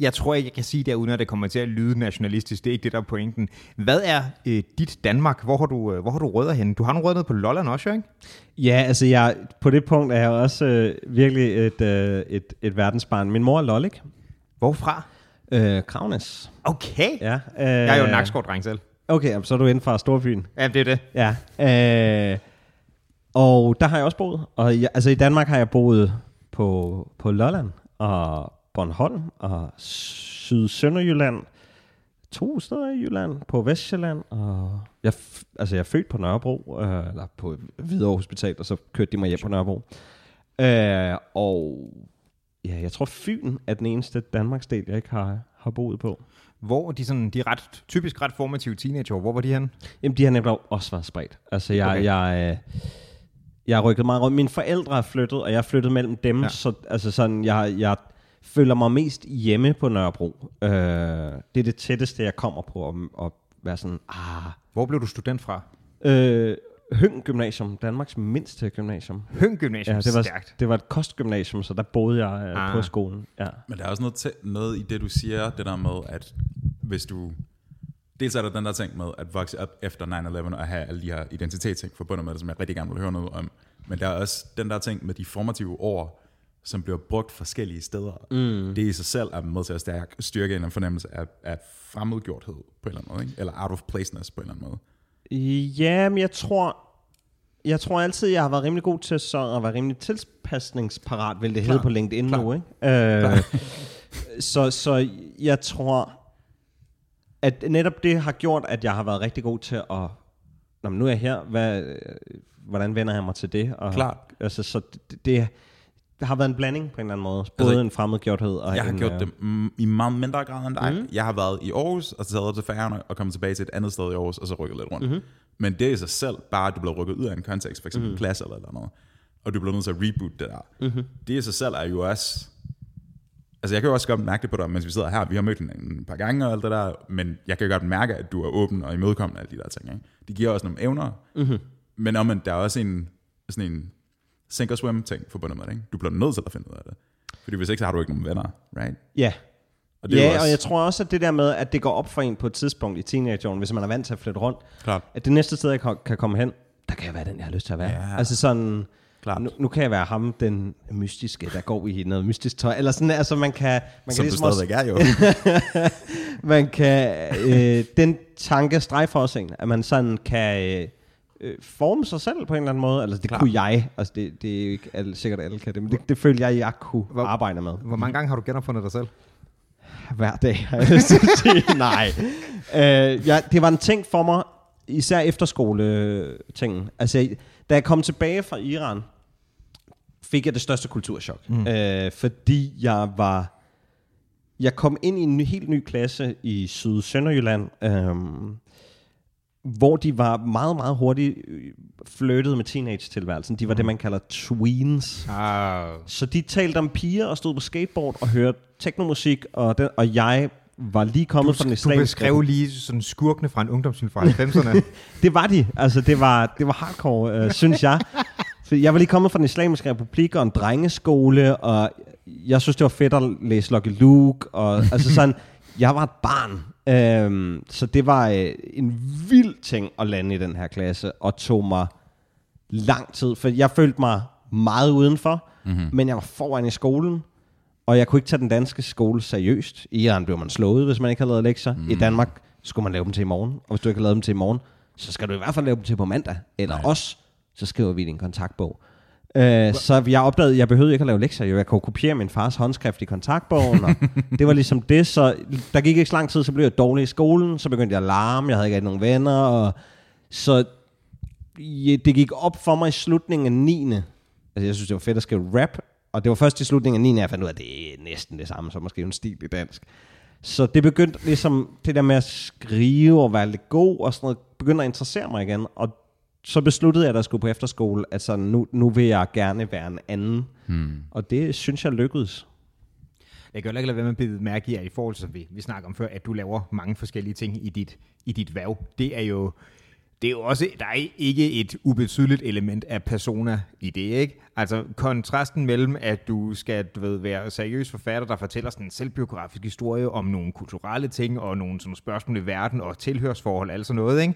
jeg tror ikke, jeg kan sige det, uden at det kommer til at lyde nationalistisk. Det er ikke det, der er pointen. Hvad er øh, dit Danmark? Hvor har du, øh, hvor har du rødder henne? Du har nogle rødder på Lolland også, ikke? Ja, altså jeg, på det punkt er jeg også øh, virkelig et, øh, et, et verdensbarn. Min mor er lollik. Hvorfra? Øh, Kravnes. Okay. Ja, øh, jeg er jo en Nakskov-dreng selv. Okay, så er du inden fra Storfyn. Ja, det er det. Ja. Øh, og der har jeg også boet. Og jeg, altså i Danmark har jeg boet på, på Lolland og Bornholm og Syd-Sønderjylland. To steder i Jylland, på Vestjylland. Og jeg, altså jeg er født på Nørrebro, øh, eller på Hvidovre Hospital, og så kørte de mig hjem på Nørrebro. Øh, og ja, jeg tror Fyn er den eneste Danmarksdel, jeg ikke har, har boet på. Hvor de, sådan, de ret, typisk ret formative teenager, hvor var de henne? Jamen, de har nemlig også været spredt. Altså, jeg, okay. jeg, øh, jeg har rykket meget rundt. Mine forældre er flyttet, og jeg er flyttet mellem dem, ja. så altså sådan, jeg, jeg føler mig mest hjemme på Nørrebro. Øh, det er det tætteste, jeg kommer på at, at være sådan, ah. Hvor blev du student fra? Øh, Høng Gymnasium, Danmarks mindste gymnasium. Høng Gymnasium, ja, det var, stærkt. Det var et kostgymnasium, så der boede jeg øh, ah. på skolen. Ja. Men der er også noget, tæ- noget i det, du siger, det der med, at hvis du... Dels er der den der ting med at vokse op efter 9-11 og have alle de her identitetsting forbundet med det, som jeg rigtig gerne vil høre noget om. Men der er også den der ting med de formative år, som bliver brugt forskellige steder. Mm. Det i sig selv er med til at stærke, styrke en fornemmelse af, af fremmedgjorthed på en eller anden måde, ikke? eller out of placeness på en eller anden måde. Ja, men jeg tror, jeg tror altid, jeg har været rimelig god til så at være rimelig tilpasningsparat, vil det hedde på LinkedIn Klar. nu. Ikke? Øh, så, så jeg tror, at netop det har gjort, at jeg har været rigtig god til at, Nå, nu er jeg her, hvad, hvordan vender jeg mig til det? Og, Klart. Altså, så det, det, det har været en blanding på en eller anden måde. Både altså, en fremmedgjorthed og Jeg har en, gjort øh, det i meget mindre grad end dig. Mm. Jeg har været i Aarhus, og så taget til Færøerne, og kommet tilbage til et andet sted i Aarhus, og så rykket lidt rundt. Mm-hmm. Men det er i sig selv, bare at du bliver rykket ud af en kontekst, for eksempel mm. klasse eller, eller noget, og du bliver nødt til at reboot det der. Mm-hmm. Det i sig selv er jo også altså jeg kan jo også godt mærke det på dig, mens vi sidder her, vi har mødt hinanden et par gange og alt det der, men jeg kan jo godt mærke, at du er åben og imødekommende af alle de der ting. Ikke? De giver også nogle evner, mm-hmm. men om der er også en, sådan en sink og swim ting forbundet med det. Ikke? Du bliver nødt til at finde ud af det. Fordi hvis ikke, så har du ikke nogen venner, right? Ja, Og det ja også, og jeg tror også, at det der med, at det går op for en på et tidspunkt i teenageåren, hvis man er vant til at flytte rundt, Klart. at det næste sted, jeg kan- komme hen, der kan jeg være den, jeg har lyst til at være. Ja. Altså sådan, Klart. nu, nu kan jeg være ham, den mystiske, der går i noget mystisk tøj. Eller sådan, altså man kan... Man som kan du ligesom også, stadigvæk er jo. man kan, øh, den tanke strejfer også en, at man sådan kan øh, øh, forme sig selv på en eller anden måde. Altså det Klar. kunne jeg, altså det, det er ikke alle, sikkert alle kan det, men det, det følte jeg, jeg kunne Hvor- arbejde med. Hvor mange gange har du genopfundet dig selv? Hver dag, har jeg lyst til at sige. Nej. Øh, ja, det var en ting for mig, især efterskole-tingen. Altså, da jeg kom tilbage fra Iran, fik jeg det største kulturschok. Mm. Øh, fordi jeg var... Jeg kom ind i en ny, helt ny klasse i Syd Sønderjylland, øhm, hvor de var meget, meget hurtigt øh, flirtet med teenage-tilværelsen. De var det, man kalder tweens. Ah. Så de talte om piger og stod på skateboard og hørte teknomusik, og, den, og jeg var lige kommet fra den Du islamiske... beskrev lige sådan skurkene fra en ungdomsfilm fra 90'erne. Det var de. Altså, det var, det var hardcore, øh, synes jeg. Så jeg var lige kommet fra den islamiske republik og en drengeskole, og jeg synes, det var fedt at læse Lucky Luke, og altså sådan, jeg var et barn. Øhm, så det var øh, en vild ting at lande i den her klasse, og tog mig lang tid, for jeg følte mig meget udenfor, mm-hmm. men jeg var foran i skolen, og jeg kunne ikke tage den danske skole seriøst. I Iran blev man slået, hvis man ikke havde lavet lektier. Mm. I Danmark skulle man lave dem til i morgen, og hvis du ikke har lavet dem til i morgen, så skal du i hvert fald lave dem til på mandag, eller Nej. også, så skriver vi i din kontaktbog. Uh, så jeg opdagede, at jeg behøvede ikke at lave lektier. jo. Jeg kunne kopiere min fars håndskrift i kontaktbogen, og det var ligesom det. Så der gik ikke så lang tid, så blev jeg dårlig i skolen. Så begyndte jeg at larme, jeg havde ikke nogen venner. Og så ja, det gik op for mig i slutningen af 9. Altså jeg synes, det var fedt at skrive rap. Og det var først i slutningen af 9. jeg fandt ud af, at det er næsten det samme som at skrive en stil i dansk. Så det begyndte ligesom, det der med at skrive og være lidt god og sådan noget, begyndte at interessere mig igen. Og så besluttede jeg, at jeg skulle på efterskole, at sådan, nu, nu vil jeg gerne være en anden. Hmm. Og det synes jeg lykkedes. Jeg kan jo ikke lade være med at bide mærke i, at i forhold til, vi, vi snakker om før, at du laver mange forskellige ting i dit, i dit værv. Det er jo, det er jo også, der er ikke et ubetydeligt element af persona i det, ikke? Altså kontrasten mellem, at du skal du ved, være seriøs forfatter, der fortæller sådan en selvbiografisk historie om nogle kulturelle ting, og nogle sådan spørgsmål i verden, og tilhørsforhold, altså noget, ikke?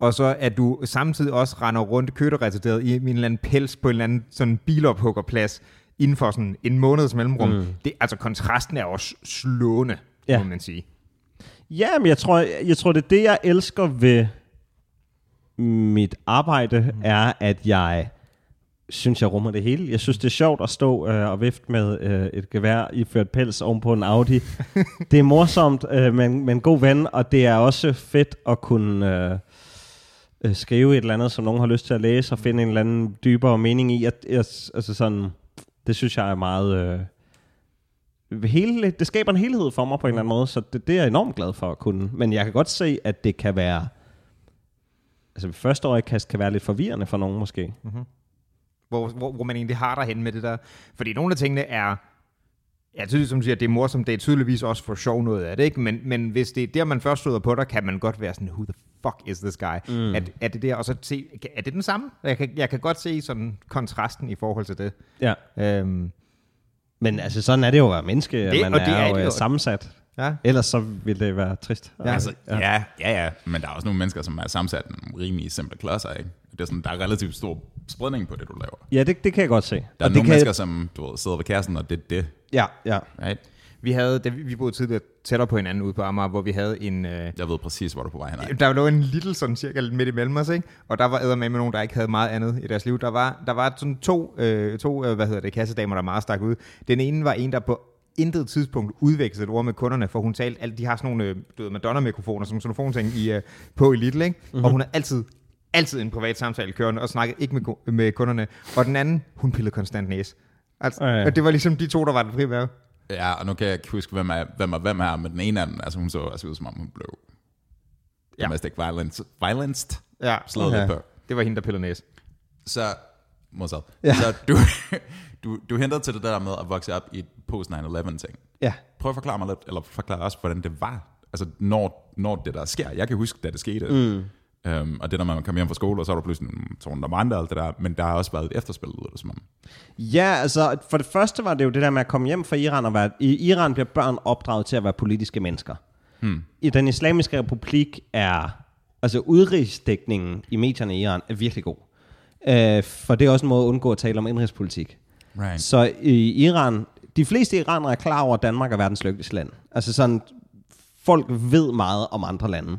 Og så at du samtidig også render rundt køderetarderet i en eller anden pels på en eller anden sådan bilophuggerplads, inden for sådan en måneds mellemrum. Mm. Det, altså kontrasten er også slående, ja. Må man sige. Ja, men jeg tror, jeg tror, det er det, jeg elsker ved mit arbejde, mm. er, at jeg synes, jeg rummer det hele. Jeg synes, det er sjovt at stå øh, og vifte med øh, et gevær i ført pels oven på en Audi. det er morsomt øh, med, en- med en god ven, og det er også fedt at kunne øh, øh, skrive et eller andet, som nogen har lyst til at læse, og finde en eller anden dybere mening i. At, altså sådan, det synes jeg er meget... Øh, hele, det skaber en helhed for mig på en eller anden måde, så det, det er jeg enormt glad for at kunne. Men jeg kan godt se, at det kan være... Altså første øjekast kan være lidt forvirrende for nogen måske. Hvor, hvor, hvor man egentlig har derhen med det der. Fordi nogle af tingene er... Jeg synes, som du siger, det er morsomt. Det er tydeligvis også for sjov noget af det, ikke? Men, men hvis det er der, man først støder på dig, kan man godt være sådan, who the fuck is this guy? Mm. Er, er, det der, og så se, er det den samme? Jeg kan, jeg kan godt se sådan kontrasten i forhold til det. Ja. Øhm, Men altså sådan er det jo at være menneske, Det- man og er, det er jo det øh, jo. sammensat. ja. Ellers så ville det være trist. Ja. Altså, ja. ja, ja, ja, men der er også nogle mennesker, som er sammensat af nogle rimelig simple klodser, ikke? Det er sådan, der er relativt stor spredning på det, du laver. Ja, det, det kan jeg godt se. Der er og nogle det kan, mennesker, som du ved, sidder ved kæresten, og det er det, Ja, ja. right? Vi havde, da vi, vi boede tidligere tættere på hinanden ude på Amager, hvor vi havde en... Øh, Jeg ved præcis, hvor du er på vej hen. Der lå en lille sådan cirka midt imellem os, ikke? Og der var med med nogen, der ikke havde meget andet i deres liv. Der var, der var sådan to, øh, to øh, hvad hedder det, kassedamer, der meget stak ud. Den ene var en, der på intet tidspunkt udvekslede et ord med kunderne, for hun talte, alt, de har sådan nogle øh, du ved, Madonna-mikrofoner, som telefonting i, øh, på i Lidl, ikke? Mm-hmm. Og hun havde altid, altid en privat samtale kørende, og snakkede ikke med, med kunderne. Og den anden, hun pillede konstant næse. Altså, og det var ligesom de to, der var det primære. Ja, og nu kan jeg ikke huske, hvem er hvem, er, hvem er, men den ene af dem, altså hun så også ud, som om hun blev Ja. domestic violence, violenced, Ja, slået lidt på. det var hende, der pillede næse. Så, modsat. Ja. Så du, du, du henter til det der med at vokse op i et post-9-11 ting. Ja. Prøv at forklare mig lidt, eller forklare også, hvordan det var, altså når, når det der sker. Jeg kan huske, da det skete, mm. Øhm, og det når man kommer hjem fra skole, og så er der pludselig nogle tårne, der andre alt det der, men der har også været et efterspil ud af det, som om. Ja, altså for det første var det jo det der med at komme hjem fra Iran og være... I Iran bliver børn opdraget til at være politiske mennesker. Hmm. I den islamiske republik er... Altså udrigsdækningen i medierne i Iran er virkelig god. Uh, for det er også en måde at undgå at tale om indrigspolitik. Right. Så i Iran... De fleste iranere er klar over, at Danmark er verdens lykkeligste land. Altså sådan... Folk ved meget om andre lande.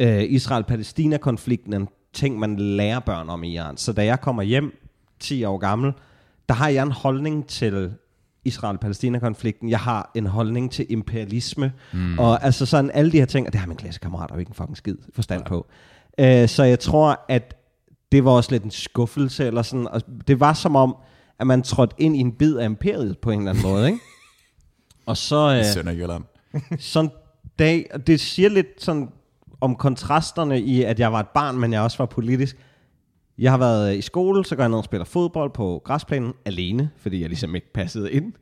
Uh, Israel-Palæstina-konflikten en ting, man lærer børn om i Iran. Så da jeg kommer hjem 10 år gammel, der har jeg en holdning til Israel-Palæstina-konflikten. Jeg har en holdning til imperialisme. Mm. Og altså sådan alle de her ting, og det har min klassekammerat jo ikke en fucking skid forstand ja. på. Uh, så jeg tror, at det var også lidt en skuffelse, eller sådan. Og det var som om, at man trådte ind i en bid af imperiet på en eller anden måde, ikke? Og så... I Uh, Sønderjylland. sådan dag, og det siger lidt sådan om kontrasterne i, at jeg var et barn, men jeg også var politisk. Jeg har været i skole, så går jeg ned og spiller fodbold på græsplænen alene, fordi jeg ligesom ikke passede ind.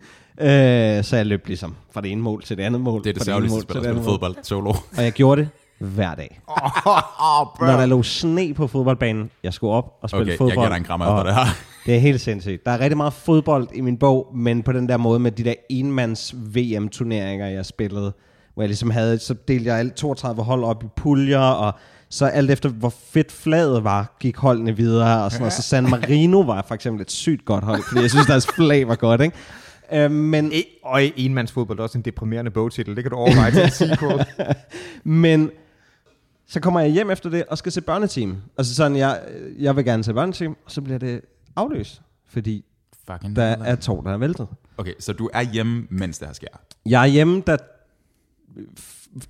Øh, så jeg løb ligesom fra det ene mål til det andet mål. Det er det særligste at spille fodbold solo. Og jeg gjorde det hver dag. oh, Når der lå sne på fodboldbanen, jeg skulle op og spille Okay, jeg fodbold. giver dig en krammer efter det her. Det er helt sindssygt. Der er rigtig meget fodbold i min bog, men på den der måde med de der enmands VM-turneringer, jeg spillede, hvor jeg ligesom havde, så delte jeg alt 32 hold op i puljer, og så alt efter, hvor fedt flaget var, gik holdene videre, og sådan noget. Så San Marino var for eksempel et sygt godt hold, fordi jeg synes, deres flag var godt, ikke? Øh, men, E- og enmandsfodbold er også en deprimerende bogtitel. Det kan du overveje til en sequel. men så kommer jeg hjem efter det og skal se børneteam. Altså sådan, jeg, jeg vil gerne se børneteam, og så bliver det afløst, fordi Fucking der er tog, der er væltet. Okay, så du er hjemme, mens det her sker. Jeg er hjemme, da,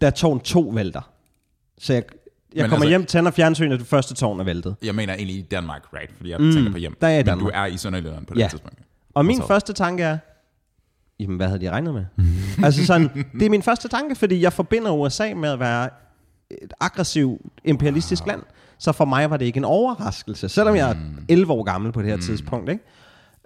da tårn 2 vælter. Så jeg, jeg Men kommer altså- hjem, tænder fjernsynet, det første tårn er væltet. Jeg mener egentlig i Danmark, right? Fordi jeg Mm, mm, tænker på hjem. der er Men du er i Sønderjylland på Ja. det tidspunkt. Og min så? første tanke er, jamen hvad havde de regnet med? altså sådan, det er min første tanke, fordi jeg forbinder USA med at være et aggressivt imperialistisk land. Så for mig var det ikke en overraskelse, selvom jeg er 11 år gammel på det her tidspunkt. Ikke?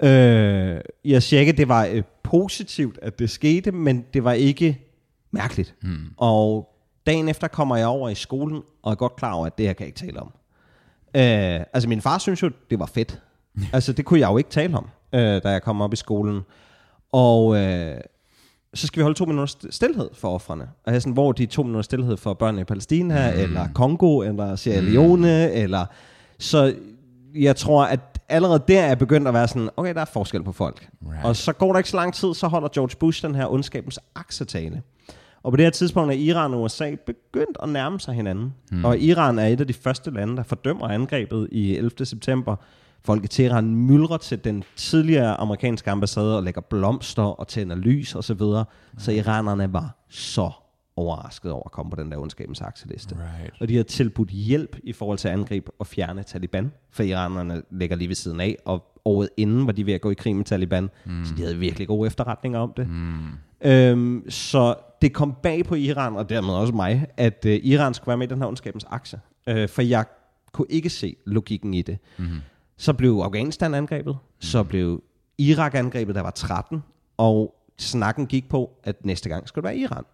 Øh, jeg siger ikke, at det var øh, positivt, at det skete, men det var ikke mærkeligt. Mm. Og dagen efter kommer jeg over i skolen, og er godt klar over, at det her kan jeg ikke tale om. Øh, altså min far synes jo, det var fedt. altså det kunne jeg jo ikke tale om, øh, da jeg kom op i skolen. Og øh, så skal vi holde to minutter st- stillhed for offrene. Og jeg sådan, hvor er de to minutter stillhed for børnene i Palæstina, mm. eller Kongo, eller Sierra Leone, mm. eller... Så jeg tror, at allerede der er begyndt at være sådan, okay, der er forskel på folk. Right. Og så går der ikke så lang tid, så holder George Bush den her ondskabens aksetale. Og på det her tidspunkt er Iran og USA begyndt at nærme sig hinanden. Mm. Og Iran er et af de første lande, der fordømmer angrebet i 11. september. Folk i Teheran myldrer til den tidligere amerikanske ambassade og lægger blomster og tænder lys og så videre. Så iranerne var så overrasket over at komme på den der ondskabens akseliste. Right. Og de har tilbudt hjælp i forhold til at angribe og fjerne Taliban, for iranerne ligger lige ved siden af, og året inden var de ved at gå i krig med Taliban, mm. så de havde virkelig gode efterretninger om det. Mm. Øhm, så det kom bag på Iran, og dermed også mig, at øh, Iran skulle være med i den her ondskabens akse. Øh, for jeg kunne ikke se logikken i det. Mm. Så blev Afghanistan angrebet, mm. så blev Irak angrebet, der var 13, og snakken gik på, at næste gang skulle det være Iran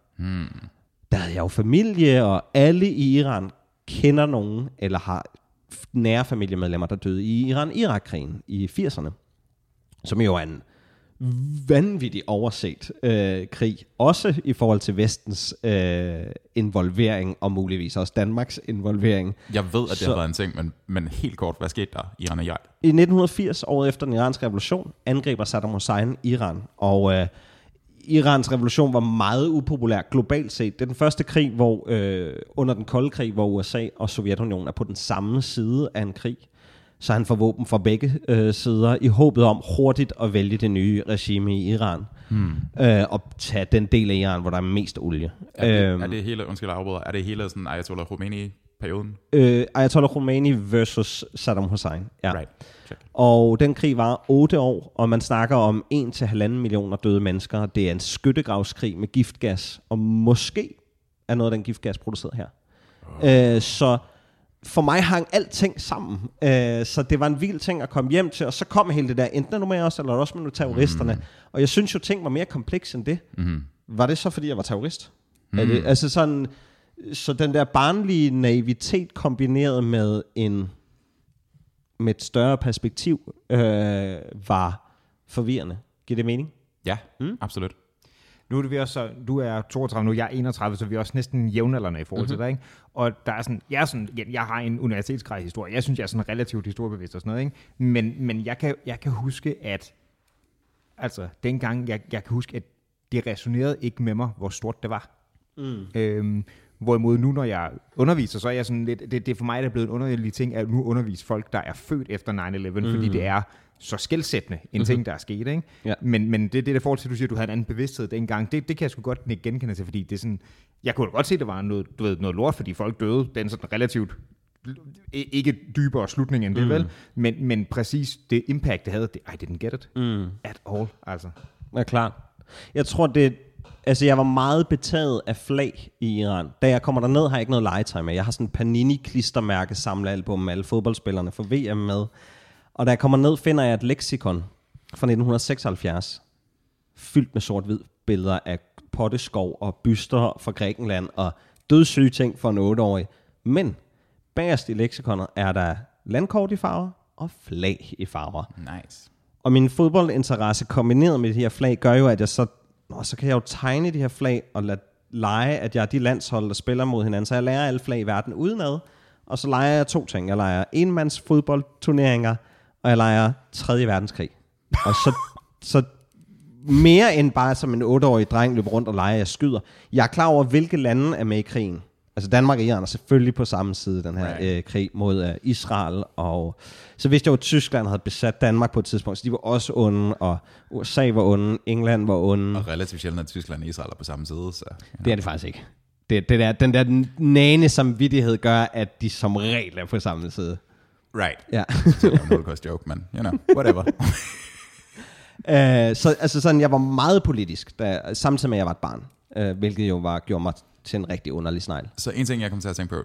der havde jeg jo familie, og alle i Iran kender nogen, eller har nære familiemedlemmer, der døde i Iran-Irak-krigen i 80'erne. Som jo er en vanvittig overset øh, krig. Også i forhold til vestens øh, involvering, og muligvis også Danmarks involvering. Jeg ved, at det Så- har været en ting, men, men helt kort, hvad skete der i Iran og Irak? I 1980, året efter den iranske revolution, angriber Saddam Hussein Iran. Og øh, Irans revolution var meget upopulær globalt set. Det er den første krig, hvor øh, under den kolde krig, hvor USA og Sovjetunionen er på den samme side af en krig. Så han får våben fra begge øh, sider i håbet om hurtigt at vælge det nye regime i Iran. Hmm. Øh, og tage den del af Iran, hvor der er mest olie. Er det, Øhm, er det hele, undskyld afbryder, er det hele sådan Ayatollah Khomeini-perioden? øh, Ayatollah Khomeini versus Saddam Hussein. Ja. Right. Check. Og den krig var 8 år, og man snakker om 1-1,5 millioner døde mennesker. Det er en skyttegravskrig med giftgas, og måske er noget af den giftgas produceret her. Øh, så for mig hang alting sammen. Øh, så det var en vild ting at komme hjem til, og så kom hele det der, enten du med os, eller er også med terroristerne. Mm. Og jeg synes jo, ting var mere kompleks end det. Mm. Var det så, fordi jeg var terrorist? Mm. Er det, altså sådan, så den der barnlige naivitet kombineret med en med et større perspektiv øh, var forvirrende. Giver det mening? Ja, mm. absolut. Nu er vi også, du er 32 nu, jeg er 31, så vi er også næsten jævnaldrende i forhold til mm-hmm. dig. Ikke? Og der er sådan, jeg, er sådan, jeg, jeg har en universitetsgrad i historie. Jeg synes, jeg er sådan relativt historiebevidst og sådan noget. Ikke? Men, men jeg, kan, jeg kan huske, at altså, dengang, jeg, jeg kan huske, at det resonerede ikke med mig, hvor stort det var. Mm. Øhm, Hvorimod nu, når jeg underviser, så er jeg sådan lidt, det, det er for mig, der er blevet en underlig ting, at nu undervise folk, der er født efter 9-11, mm. fordi det er så skældsættende en mm-hmm. ting, der er sket. Ikke? Ja. Men, men det, det der forhold til, at du siger, at du havde en anden bevidsthed dengang, det, det kan jeg sgu godt genkende til, fordi det er sådan, jeg kunne godt se, at det var noget, du ved, noget lort, fordi folk døde. Den sådan relativt ikke dybere slutning end det, mm. vel? Men, men præcis det impact, det havde, det, I didn't get it mm. at all, altså. Ja, klart. Jeg tror, det, Altså, jeg var meget betaget af flag i Iran. Da jeg kommer derned, har jeg ikke noget legetøj med. Jeg har sådan en Panini-klistermærke samlealbum med alle fodboldspillerne for VM med. Og da jeg kommer ned, finder jeg et leksikon fra 1976, fyldt med sort-hvid billeder af potteskov og byster fra Grækenland og dødssyge ting for en 8-årig. Men bagerst i leksikonet er der landkort i farver og flag i farver. Nice. Og min fodboldinteresse kombineret med det her flag gør jo, at jeg så Nå, så kan jeg jo tegne de her flag og lade lege, at jeg er de landshold, der spiller mod hinanden. Så jeg lærer alle flag i verden udenad. Og så leger jeg to ting. Jeg leger enmands fodboldturneringer, og jeg leger 3. verdenskrig. Og så, så mere end bare som en 8-årig dreng løber rundt og leger, jeg skyder. Jeg er klar over, hvilke lande er med i krigen. Altså Danmark og Iran er selvfølgelig på samme side den her right. øh, krig mod øh, Israel. Og så vidste jeg jo, at Tyskland havde besat Danmark på et tidspunkt, så de var også onde, og USA var onde, England var onde. Og relativt sjældent, at Tyskland og Israel er på samme side. Så, ja. Det er det faktisk ikke. Det, det der, den der nane samvittighed gør, at de som regel er på samme side. Right. Ja. det er en joke, men you know, whatever. uh, så altså sådan, jeg var meget politisk, da, samtidig med, at jeg var et barn. Uh, hvilket jo var, gjorde mig til en rigtig underlig snegl. Så en ting, jeg kommer til at tænke på,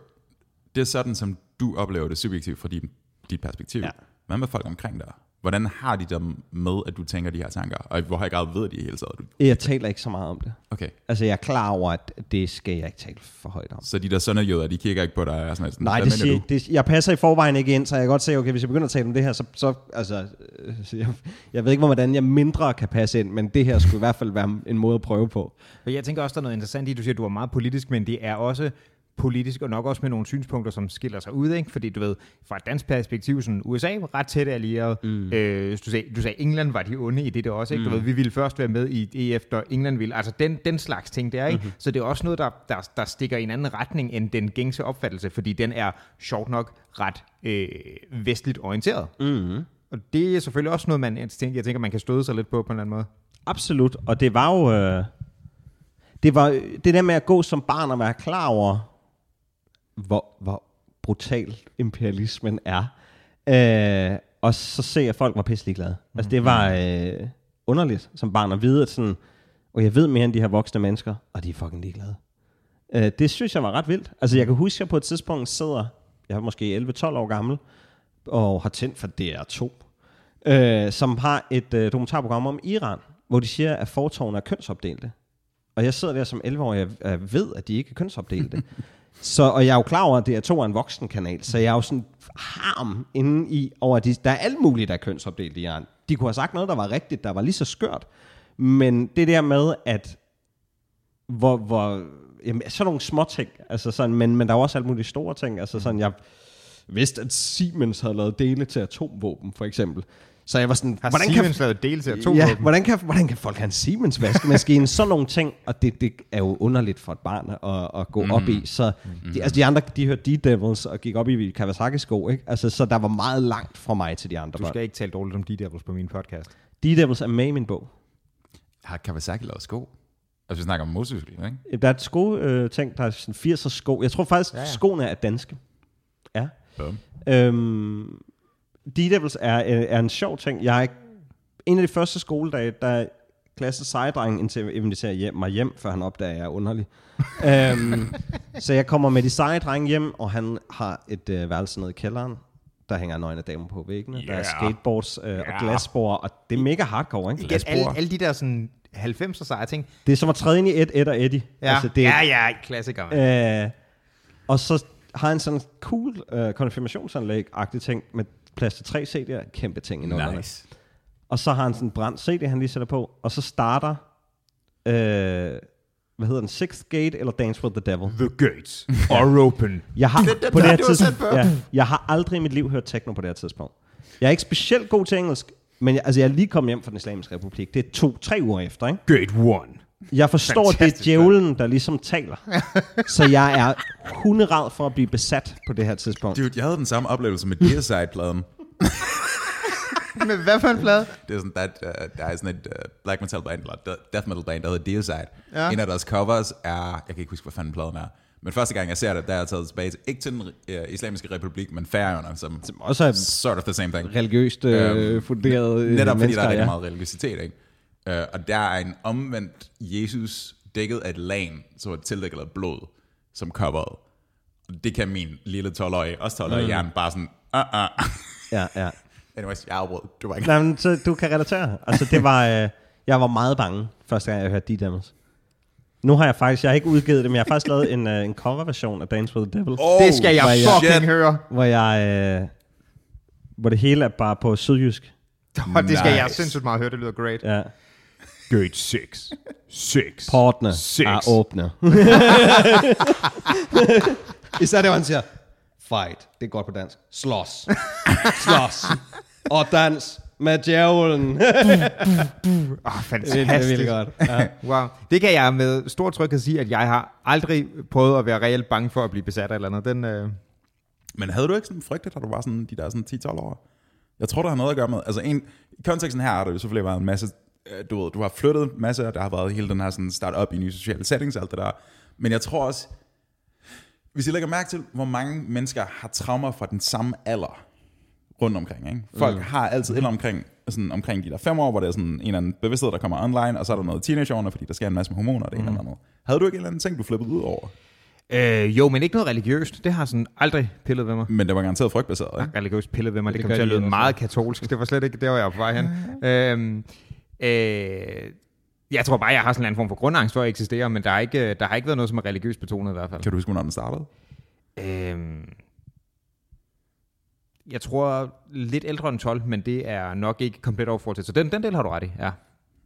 det er sådan, som du oplever det subjektivt fra dit, dit perspektiv. Ja. Hvad med folk omkring dig? Hvordan har de dem med, at du tænker de her tanker? Og hvor høj grad ved de i hele taget? Du... Jeg taler ikke så meget om det. Okay. Altså, jeg er klar over, at det skal jeg ikke tale for højt om. Så de der sønderjøder, de kigger ikke på dig? Og sådan, sådan, Nej, det siger, det, jeg passer i forvejen ikke ind, så jeg kan godt se, okay, hvis jeg begynder at tale om det her, så, så altså, øh, jeg, jeg ved ikke, hvordan jeg mindre kan passe ind, men det her skulle i hvert fald være en måde at prøve på. Jeg tænker også, der er noget interessant i, du siger, at du er meget politisk, men det er også politisk, og nok også med nogle synspunkter, som skiller sig ud, ikke? Fordi du ved, fra et dansk perspektiv, sådan USA var ret tæt allieret. Mm. Øh, du, sagde, du sagde, England var de onde i det der også, ikke? Mm. Du ved, vi ville først være med i EF, da England ville. Altså den, den slags ting der, ikke? Mm-hmm. Så det er også noget, der, der, der stikker i en anden retning end den gængse opfattelse, fordi den er sjovt nok ret øh, vestligt orienteret. Mm. Og det er selvfølgelig også noget, man, jeg tænker, man kan støde sig lidt på på en eller anden måde. Absolut, og det var jo... Øh det var det der med at gå som barn og være klar over, hvor, hvor brutal imperialismen er. Øh, og så ser jeg, at folk var pisselig glade. Mm. Altså det var øh, underligt som barn at vide, at sådan, og jeg ved mere end de her voksne mennesker, og de er fucking ligeglade. Øh, det synes jeg var ret vildt. Altså jeg kan huske, at jeg på et tidspunkt sidder, jeg er måske 11-12 år gammel, og har tændt for DR2, øh, som har et øh, dokumentarprogram om Iran, hvor de siger, at fortovene er kønsopdelte. Og jeg sidder der som 11-årig, og jeg ved, at de ikke er kønsopdelte. Så, og jeg er jo klar over, at det er to en voksen kanal, så jeg er jo sådan harm inde i, over at de, der er alt muligt, der er kønsopdelt i Iran. De kunne have sagt noget, der var rigtigt, der var lige så skørt. Men det der med, at hvor, hvor jamen, sådan nogle små ting, altså sådan, men, men der er også alt muligt store ting, altså sådan, jeg vidste, at Siemens havde lavet dele til atomvåben, for eksempel. Så jeg var sådan, har hvordan Siemens kan, lavet del til to ja, hvordan kan, hvordan kan folk have en Siemens vaskemaskine? sådan nogle ting, og det, det er jo underligt for et barn at, at gå mm. op i. Så mm. de, altså de andre, de hørte D-Devils og gik op i Kawasaki-sko, ikke? Altså, så der var meget langt fra mig til de andre Du skal børn. ikke tale dårligt om D-Devils på min podcast. D-Devils er med i min bog. Har Kawasaki lavet sko? Altså vi snakker om motorcykel, ikke? Der er et sko-ting, øh, der er sådan 80'er sko. Jeg tror faktisk, ja, ja. skoene er danske. Ja. ja. Øhm, D-Devils er, er en sjov ting. Jeg er en af de første skoledage, der klasse sejdreng, indtil jeg inviterer hjem, mig hjem, før han opdager, at jeg er underlig. øhm, så jeg kommer med de seje drenge hjem, og han har et øh, værelse nede i kælderen. Der hænger nøgne damer på væggene. Yeah. Der er skateboards øh, og Yeah. glasbord, og det er mega hardcore, ikke? Igen, alle, alle de der sådan 90'er seje ting. Det er som at træde ind i et, et og Eddie. Ja, altså, det er, ja, ja, klassiker. man. Øh, og så har han sådan en cool øh, konfirmationsanlæg-agtig ting med plads til tre CD'er. Kæmpe ting i nummerne. Nice. Og så har han sådan en brændt CD, han lige sætter på. Og så starter, øh, hvad hedder den, Sixth Gate eller Dance with the Devil. The gates are open. Jeg har, Det- det- på det her tidspunkt, ja, jeg har aldrig i mit liv hørt techno på det her tidspunkt. Jeg er ikke specielt god til engelsk, men jeg, altså, jeg er lige kommet hjem fra den islamiske republik. Det er to-tre uger efter, ikke? Gate one. Jeg forstår, at det er Fantastisk, djævlen, der ligesom taler. Så jeg er hunderad for at blive besat på det her tidspunkt. Dude, jeg havde den samme oplevelse med Deicide-pladen. Men hvad for en plade? Det er sådan, der, uh, der er sådan et uh, black metal band, eller de- death metal band, der hedder Deicide. Ja. Ja. En af deres covers er, jeg kan ikke huske, hvad fanden pladen er, men første gang jeg ser det, der er jeg taget tilbage til, ikke til den uh, islamiske republik, men Færøerne, som Også er sort of the same thing. religiøst øh, Øhm, funderet øh, Netop fordi der er rigtig ja. meget religiøsitet, ikke? Uh, og der er en omvendt Jesus dækket af et lag, som er tildækket af blod, som coveret. Det kan min lille 12-årige, også 12-årige mm. hjerne, bare sådan, uh, uh. Ja, ja. Anyways, jeg afbrød. Det var ikke... Nej, men så du kan relatere. Altså, det var, øh, jeg var meget bange, første gang jeg hørte D-Demos. Nu har jeg faktisk, jeg har ikke udgivet det, men jeg har faktisk lavet en, øh, en coverversion af Dance with the Devil, Oh, Det skal jeg jeg- fucking shit. høre. hvor jeg, øh, hvor det hele er bare på sydjysk. Og det skal jeg Nice. sindssygt meget høre. Det lyder great. Ja. Gate 6. 6. Portene Six. er åbne. Især det, hvor han siger, fight, det er godt på dansk. Slås. Slås. Og dans med djævlen. Åh, oh, det er fantastisk. virkelig godt. Ja. Wow. Det kan jeg med stor tryghed sige, at jeg har aldrig prøvet at være reelt bange for at blive besat af eller andet. Den, øh... Men havde du ikke sådan frygtet, da du var sådan de der sådan 10-12 år? Jeg tror, der har noget at gøre med, altså en, i konteksten her har der jo selvfølgelig været en masse, du ved, du har flyttet en masse, og der har været hele den her sådan start-up i nye sociale settings og alt det der. Men jeg tror også, hvis I lægger mærke til, hvor mange mennesker har traumer fra den samme alder rundt omkring, ikke? Folk mm. har altid eller omkring, sådan omkring de der fem år, hvor det er sådan en eller anden bevidsthed, der kommer online, og så er der noget teenageårene, fordi der sker en masse med hormoner og det mm. ene eller andet. Havde du ikke en eller anden ting, du flippede ud over? Øh, jo, men ikke noget religiøst. Det har sådan aldrig pillet ved mig. Men det var garanteret frygtbaseret, ikke? religiøst pillet ved mig. Det, Det kom til at de lyde meget katolsk. Det var slet ikke der, hvor jeg var på vej hen. øhm, øh, jeg tror bare, jeg har sådan en anden form for grundangst for at eksistere, men der, er ikke, der har ikke været noget, som er religiøst betonet i hvert fald. Kan du huske, hvornår den startede? Øhm, jeg tror lidt ældre end 12, men det er nok ikke komplet overfortid. Så den, den del har du ret i, ja.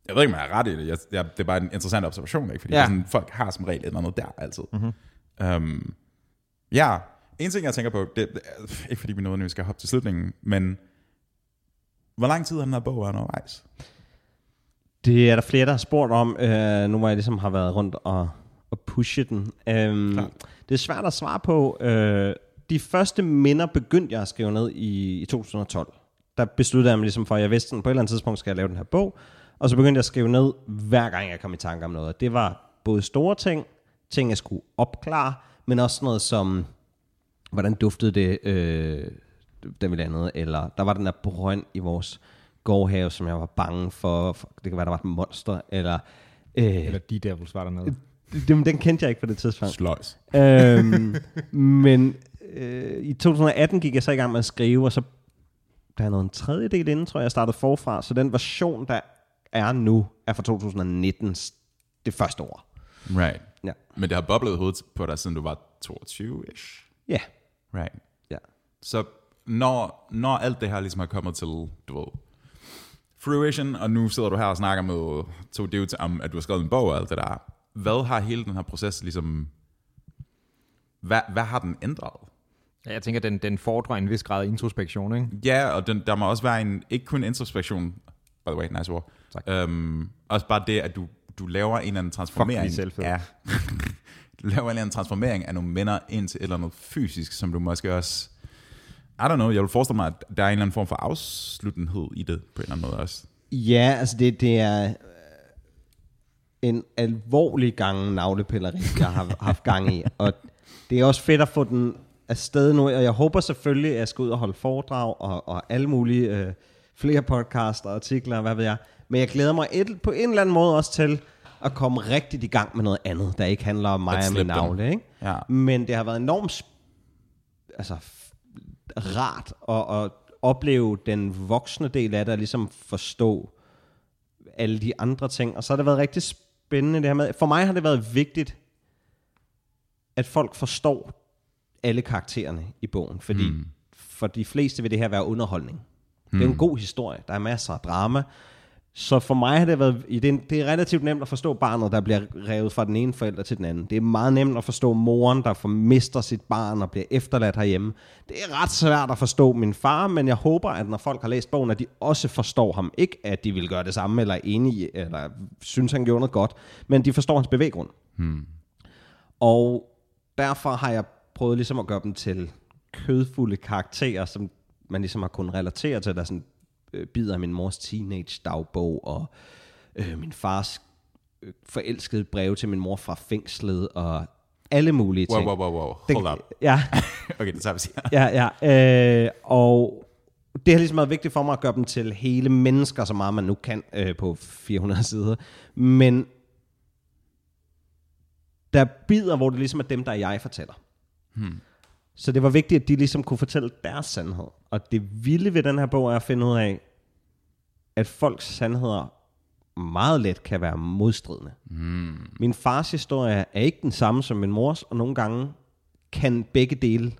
Jeg ved ikke, om jeg har ret i det. Jeg, jeg, det er bare en interessant observation, ikke? Fordi Ja. sådan, folk har som regel et eller andet der altid. Mm-hmm. Um, ja, en ting, jeg tænker på, det, det er, ikke fordi vi nødvendigvis skal hoppe til slutningen, men hvor lang tid har den her bog været undervejs? Det er der flere, der har spurgt om, øh, nu hvor jeg ligesom har været rundt og, og pushe den. Øhm, Klart. det er svært at svare på. Øh, de første minder begyndte jeg at skrive ned i, i 2012. Der besluttede jeg mig ligesom for, at jeg vidste, sådan, på et eller andet tidspunkt skal jeg lave den her bog. Og så begyndte jeg at skrive ned, hver gang jeg kom i tanke om noget. Det var både store ting, ting jeg skulle opklare, men også noget som, hvordan duftede det, øh, da vi landede, eller der var den der brønd i vores gårdhave, som jeg var bange for, for det kan være, der var et monster, eller... Øh, Eller de devils var dernede. den, den kendte jeg ikke på det tidspunkt. Sløjs. øhm, men øh, i 2018 gik jeg så i gang med at skrive, og så der er noget en tredjedel inden, tror jeg, jeg startede forfra. Så den version, der er nu, er fra 2019, det første år. Right. Ja. Men det har boblet hovedet på dig, siden du var 22-ish. Ja. Right. ja. Så når, når alt det her ligesom er kommet til, du ved, fruition, og nu sidder du her og snakker med to dudes om, at du har skrevet en bog og alt det der. Hvad har hele den her proces ligesom... Hvad, hvad har den ændret? Ja, Jeg tænker, den, den fordrer en vis grad af introspektion, ikke? Ja, og den, der må også være en, ikke kun introspektion, by the way, nice ord. Tak. Um, også bare det, at du, du laver en eller anden transformering. selvfed. Ja. du laver en eller anden transformering af nogle minder ind til et eller andet fysisk, som du måske også... I don't know, jeg vil forestille mig, at der er en eller anden form for afsluttenhed i det, på en eller anden måde også. Ja, altså det, det er øh, en alvorlig gang navlepilleri, jeg har haft gang i. Og det er også fedt at få den afsted nu, og jeg håber selvfølgelig, at jeg skal ud og holde foredrag og, og alle mulige øh, flere podcasts og artikler, hvad ved jeg. Men jeg glæder mig et, på en eller anden måde også til at komme rigtigt i gang med noget andet, der ikke handler om mig og min navle. Ikke? Ja. Men det har været enormt altså, rart at, at opleve den voksne del af det, og ligesom forstå alle de andre ting. Og så har det været rigtig spændende det her med, for mig har det været vigtigt, at folk forstår alle karaktererne i bogen, fordi mm. for de fleste vil det her være underholdning. Mm. Det er en god historie, der er masser af drama, så for mig har det været, i den- det er relativt nemt at forstå barnet, der bliver revet fra den ene forælder til den anden. Det er meget nemt at forstå moren, der mister sit barn og bliver efterladt herhjemme. Det er ret svært at forstå min far, men jeg håber, at når folk har læst bogen, at de også forstår ham. Ikke at de vil gøre det samme, eller er enige, eller synes, han gjorde noget godt, men de forstår hans bevæggrund. Hmm. Og derfor har jeg prøvet ligesom at gøre dem til kødfulde karakterer, som man ligesom har kunnet relatere til. Der er sådan øh, bidder af min mors teenage-dagbog, og øh, min fars øh, forelskede brev til min mor fra fængslet, og alle mulige Wow, ting. wow, wow, wow. Den- Hold up. Ja, Okay, det tager vi siger. ja, ja. Øh, og det har ligesom været vigtigt for mig at gøre dem til hele mennesker, så meget man nu kan øh, på 400 sider. Men der er bider, hvor det ligesom er dem, der er jeg fortæller. Hmm. Så det var vigtigt, at de ligesom kunne fortælle deres sandhed. Og det vilde ved den her bog er at finde ud af, at folks sandheder meget let kan være modstridende. Mm. Min fars historie er ikke den samme som min mors, og nogle gange kan begge dele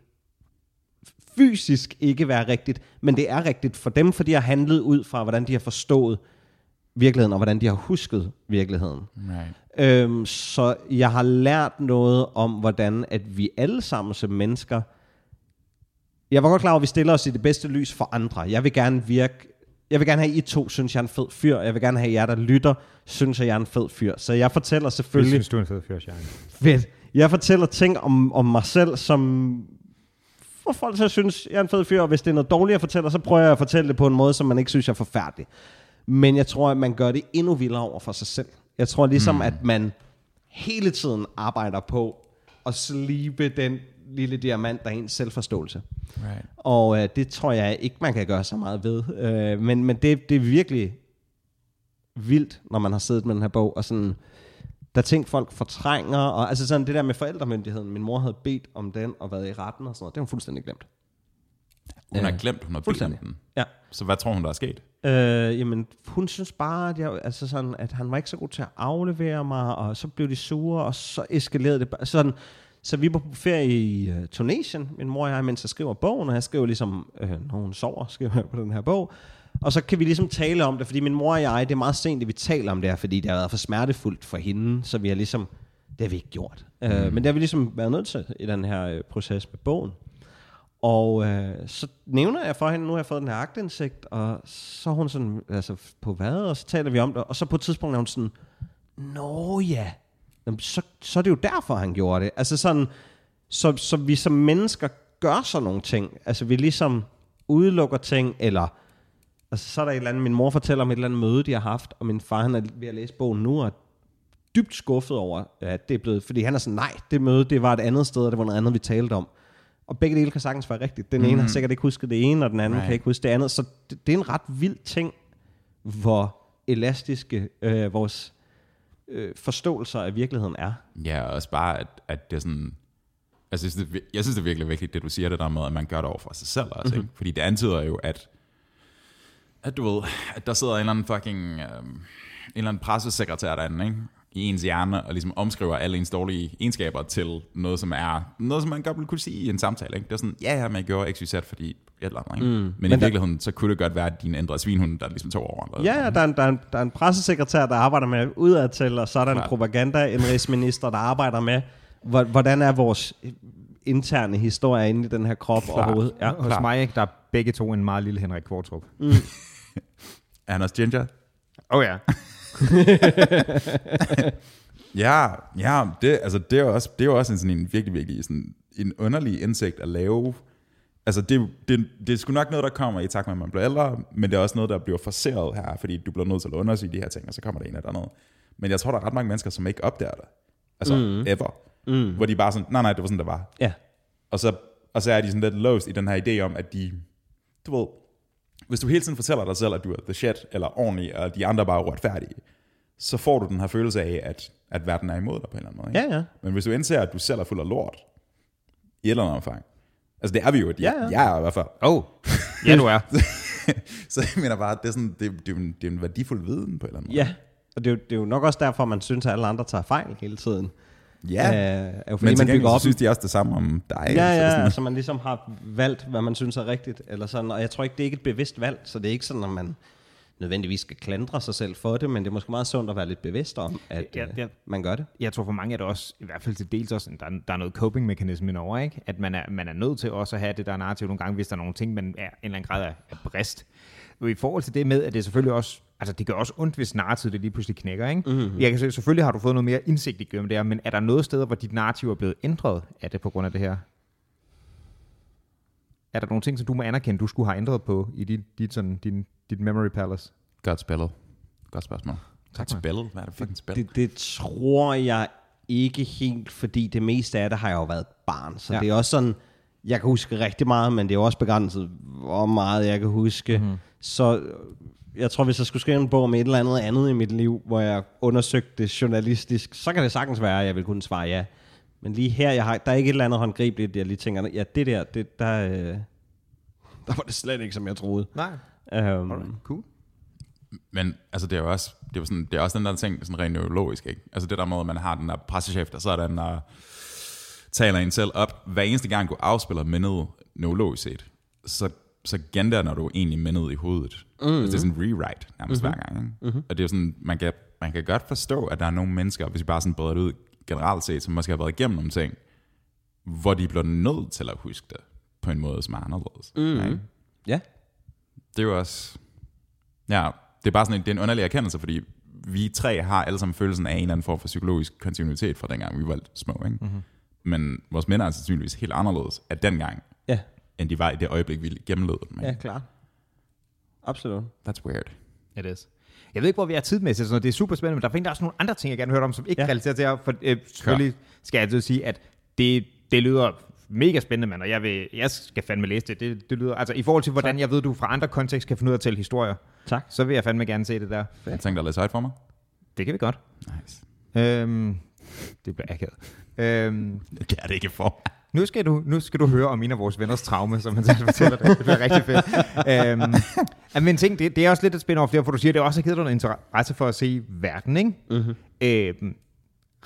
fysisk ikke være rigtigt, men det er rigtigt for dem, for de har handlet ud fra, hvordan de har forstået virkeligheden, og hvordan de har husket virkeligheden. Right. Øhm, så jeg har lært noget om, hvordan at vi alle sammen som mennesker, jeg var godt klar over, at vi stiller os i det bedste lys for andre. Jeg vil gerne virke, jeg vil gerne have, at I to synes, jeg er en fed fyr. Jeg vil gerne have, at jer, der lytter, synes, at jeg er en fed fyr. Så jeg fortæller selvfølgelig... synes du er en fed fyr, Sjern. Fedt. Jeg fortæller ting om, om mig selv, som får folk til at synes, jeg er en fed fyr, og hvis det er noget dårligt at fortælle, så prøver jeg at fortælle det på en måde, som man ikke synes er forfærdelig. Men jeg tror, at man gør det endnu vildere over for sig selv. Jeg tror ligesom, mm. at man hele tiden arbejder på at slibe den lille diamant, der er ens selvforståelse. Right. Og øh, det tror jeg ikke, man kan gøre så meget ved. Øh, men men det, det er virkelig vildt, når man har siddet med den her bog, og sådan, der er ting, folk fortrænger, og altså sådan det der med forældremyndigheden, min mor havde bedt om den, og været i retten og sådan noget, det har hun fuldstændig glemt. Hun har glemt, hun har bedt om Fuldstændig. den. Ja. Så hvad tror hun, der er sket? Øh, jamen, hun synes bare, at, jeg, altså sådan, at han var ikke så god til at aflevere mig, og så blev de sure, og så eskalerede det bare. Sådan, så vi var på ferie i uh, Tunesien, min mor og jeg, mens jeg skriver bogen, og jeg skriver ligesom, øh, når hun sover, skriver jeg på den her bog. Og så kan vi ligesom tale om det, fordi min mor og jeg, det er meget sent, at vi taler om det her, fordi det har været for smertefuldt for hende, så vi har ligesom, det har vi ikke gjort. Mm. Øh, men det har vi ligesom været nødt til i den her øh, proces med bogen. Og øh, så nævner jeg for hende, nu har jeg fået den her agtindsigt, og så er hun sådan, altså på hvad, og så taler vi om det, og så på et tidspunkt er hun sådan, Nå ja, Jamen, så, så er det jo derfor, han gjorde det. Altså sådan, så, så vi som mennesker gør sådan nogle ting. Altså vi ligesom udelukker ting, eller altså, så er der et eller andet, min mor fortæller om et eller andet møde, de har haft, og min far han er ved at læse bogen nu, og dybt skuffet over, at det er blevet, fordi han er sådan, nej, det møde, det var et andet sted, og det var noget andet, vi talte om. Og begge dele kan sagtens være rigtigt. Den ene har sikkert ikke husket det ene, og den anden right. Kan ikke huske det andet. Så det, det er en ret vild ting, hvor elastiske øh, vores øh, forståelser af virkeligheden er. Ja, og også bare, at, at det er sådan... Altså, jeg synes, det, er jeg synes, det er virkelig vigtigt, det du siger det der med, at man gør det over for sig selv også, mm-hmm. ikke? Fordi det antyder jo, at, at du ved, at der sidder en eller anden fucking, øhm, en eller anden pressesekretær derinde, ikke? I ens hjerne, og ligesom omskriver alle ens dårlige egenskaber til noget, som er noget, som man godt ville kunne sige i en samtale. Ikke? Det er sådan, ja, ja, man gjorde XYZ, fordi et eller andet. Ikke? Mm. Men, Men i der- virkeligheden, så kunne det godt være, at din ændrede svinhund, der ligesom tog over. Eller, Ja, ja, der er, en, der, er en, der er en pressesekretær, der arbejder med udadtil, og så er der en Klart. propaganda-indrigsminister, der arbejder med, hvor- hvordan er vores interne historie inde i den her krop Klart. overhovedet. Ja. Hos klar. mig, ikke, der er begge to en meget lille Henrik Kvartrup. Er han også ginger? Åh oh, ja. Ja, ja det, altså, det, er jo også, det er jo også en, sådan en virkelig, virkelig sådan en underlig indsigt at lave. Altså, det, det, det er sgu nok noget, der kommer i takt med, at man bliver ældre, men det er også noget, der bliver forceret her, fordi du bliver nødt til at undersøge de her ting, og så kommer der en eller andet. Men jeg tror, der er ret mange mennesker, som ikke opdager det. Altså, mm. ever. Mm. Hvor de bare sådan, nej, nej, det var sådan, det var. ja. Og så, og så er de sådan lidt låst i den her idé om, at de, du ved, hvis du hele tiden fortæller dig selv, at du er the shit, eller ordentlig, og de andre bare er uretfærdige, så får du den her følelse af, at, at verden er imod dig på en eller anden måde. Ikke? Ja, ja. Men hvis du indser, at du selv er fuld af lort, i et eller andet omfang, altså det er vi jo, ja, Ja, ja. jeg er i hvert fald, Oh, ja du er. så jeg mener bare, det er, sådan, det, det, er, en, det er en værdifuld viden på en eller anden måde. Ja, og det er, jo, det er jo nok også derfor, man synes, at alle andre tager fejl hele tiden. Ja. Øh, er jo fordi, men man bygger så op synes de også det samme om dig. Ja, så er ja, sådan, så man ligesom har valgt, hvad man synes er rigtigt. Eller sådan. Og jeg tror ikke, det er ikke et bevidst valg, så det er ikke sådan, at man nødvendigvis skal klandre sig selv for det, men det er måske meget sundt at være lidt bevidst om, at Ja, ja, ja. ja. man gør det. Jeg tror for mange er det også, i hvert fald til dels også, der, er- der er noget coping-mekanisme over, ikke? At man er, man er nødt til også at have det der narrativ nogle gange, hvis der er nogle ting, man er en eller anden grad af, af brist. Og i forhold til det med, at det selvfølgelig også, altså det gør også ondt, hvis narrativet det lige pludselig knækker, ikke? Mm-hmm. Jeg kan se, selvfølgelig har du fået noget mere indsigt i gennem det her, men er der noget steder, hvor dit narrativ er blevet ændret af det på grund af det her? Er der nogle ting, som du må anerkende, du skulle have ændret på i dit, dit, sådan, din, dit memory palace? Godt spillet. Godt spørgsmål. Tak, Godt spillet. Hvad er det for et spil? det. Det tror jeg ikke helt, fordi det meste af det har jeg jo været barn. Så Ja. det er også sådan, jeg kan huske rigtig meget, men det er også begrænset, hvor meget jeg kan huske. Mm-hmm. Så jeg tror, hvis jeg skulle skrive en bog om et eller andet andet i mit liv, hvor jeg undersøgte det journalistisk, så kan det sagtens være, at jeg vil kunne svare ja. Men lige her, jeg har, der er ikke et eller andet håndgribeligt, jeg lige tænker, ja, det der, det, der, øh, der var det slet ikke, som jeg troede. Nej. Um, Cool. Men altså, det er jo også, det er jo sådan, det er også den der ting, sådan rent neurologisk, ikke? Altså det der måde, man har den der pressechef, der sådan der taler en selv op. Hver eneste gang, du afspiller mindet neurologisk set, så, så gendanner du egentlig mindet i hovedet. Mm-hmm. Altså, det er sådan en rewrite nærmest mm-hmm. hver gang. Ikke? Mm-hmm. Og det er sådan, man kan, man kan godt forstå, at der er nogle mennesker, hvis vi bare sådan breder det ud generelt set, som måske har været igennem nogle ting, hvor de bliver nødt til at huske det på en måde, som er anderledes. Mhm. Ikke? ja. det er jo også... Ja, det er bare sådan en, det er en underlig erkendelse, fordi vi tre har alle sammen følelsen af en eller anden form for psykologisk kontinuitet fra dengang, vi var små. Ikke? Mm-hmm. Men vores minder er sandsynligvis helt anderledes af dengang, Ja, end de var i det øjeblik, vi gennemlevede dem. ja, klart. Absolut. That's weird. It is. Jeg ved ikke, hvor vi er tidmæssigt, så det er super spændende, men der findes også nogle andre ting, jeg gerne vil høre om, som ikke ja. Relaterer til her. For øh, selvfølgelig skal jeg altid sige, at det, det lyder mega spændende, mand, og jeg, vil, jeg skal fandme læse det. det. Det lyder, altså i forhold til, hvordan jeg ved, du fra andre kontekst kan finde ud af at tælle historier, Tak. så vil jeg fandme gerne se det der. Jeg tænkte dig at læse højt for mig. Det kan vi godt. Nice. Øhm, det bliver akavet. Øhm, Det kan det ikke for mig. Nu skal, du, nu skal du høre om en af vores venners traume, som han selv fortæller det. Det bliver rigtig fedt. øhm, men ting, det, det er også lidt et spændende over flere, for du siger, det også har givet dig noget interesse for at se verden, ikke? Mm-hmm. Øhm,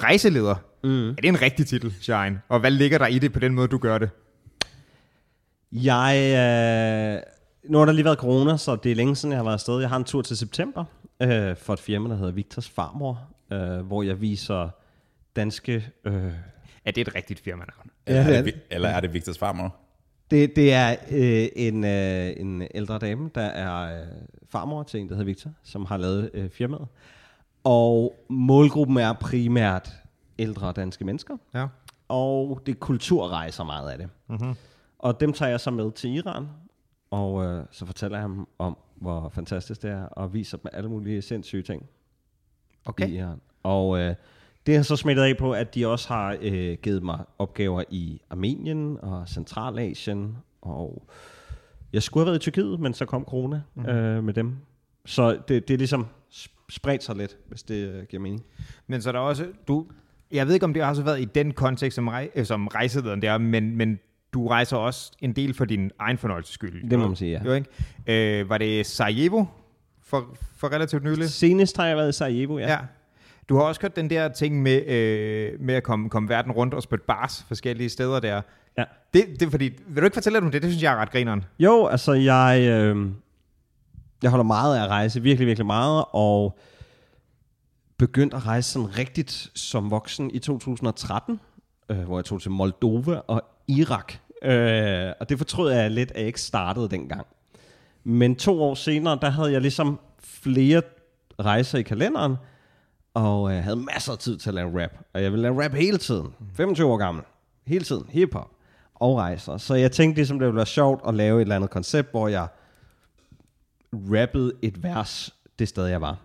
rejseleder. Mm. Er det en rigtig titel, Shine? Og hvad ligger der i det på den måde, du gør det? Jeg, øh, nu har der lige været corona, så det er længe siden, jeg har været afsted. Jeg har en tur til september øh, for et firma, der hedder Victors Farmor, øh, hvor jeg viser danske... Øh, Er det et rigtigt firmanavn? Eller, det er er det, eller er det Victors farmor? det, det er øh, en, øh, en ældre dame, der er øh, farmor til en, der hedder Victor, som har lavet øh, firmaet. Og målgruppen er primært ældre danske mennesker. Ja. og det er kulturrejser meget af det. Mm-hmm. Og dem tager jeg så med til Iran, og øh, så fortæller jeg ham om, hvor fantastisk det er, og viser dem alle mulige sindssyge ting Okay. i Iran. Og øh, det har så smittet af på, at de også har øh, givet mig opgaver i Armenien og Centralasien, og jeg skulle have været i Tyrkiet, men så kom corona mm-hmm. øh, med dem. Så det, det er ligesom sp- spredt sig lidt, hvis det øh, giver mening. Men så er der også, du, jeg ved ikke, om det har så været i den kontekst, som, rej, øh, som rejselederen der, men, men du rejser også en del for din egen fornøjelses skyld. Det må man sige, ja. Jo, ikke? Øh, var det Sarajevo for, for relativt nylig? Senest har jeg været i Sarajevo, ja. Ja. Du har også kørt den der ting med, øh, med at komme, komme verden rundt og spytte bars forskellige steder der. Ja. Det, det er fordi, vil du ikke fortælle lidt om det? Det synes jeg er ret grineren. Jo, altså jeg, øh, jeg holder meget af at rejse, virkelig, virkelig meget, og begyndte at rejse sådan rigtigt som voksen i 2013, øh, hvor jeg tog til Moldova og Irak. Øh, og det fortrød jeg lidt, at jeg ikke startede dengang. Men to år senere, der havde jeg ligesom flere rejser i kalenderen, og jeg havde masser af tid til at lave rap. Og jeg ville lave rap hele tiden. 25 år gammel. Hele tiden. Hip-hop. Og rejser. Så jeg tænkte ligesom, det ville være sjovt at lave et eller andet koncept, hvor jeg rappede et vers det sted, jeg var.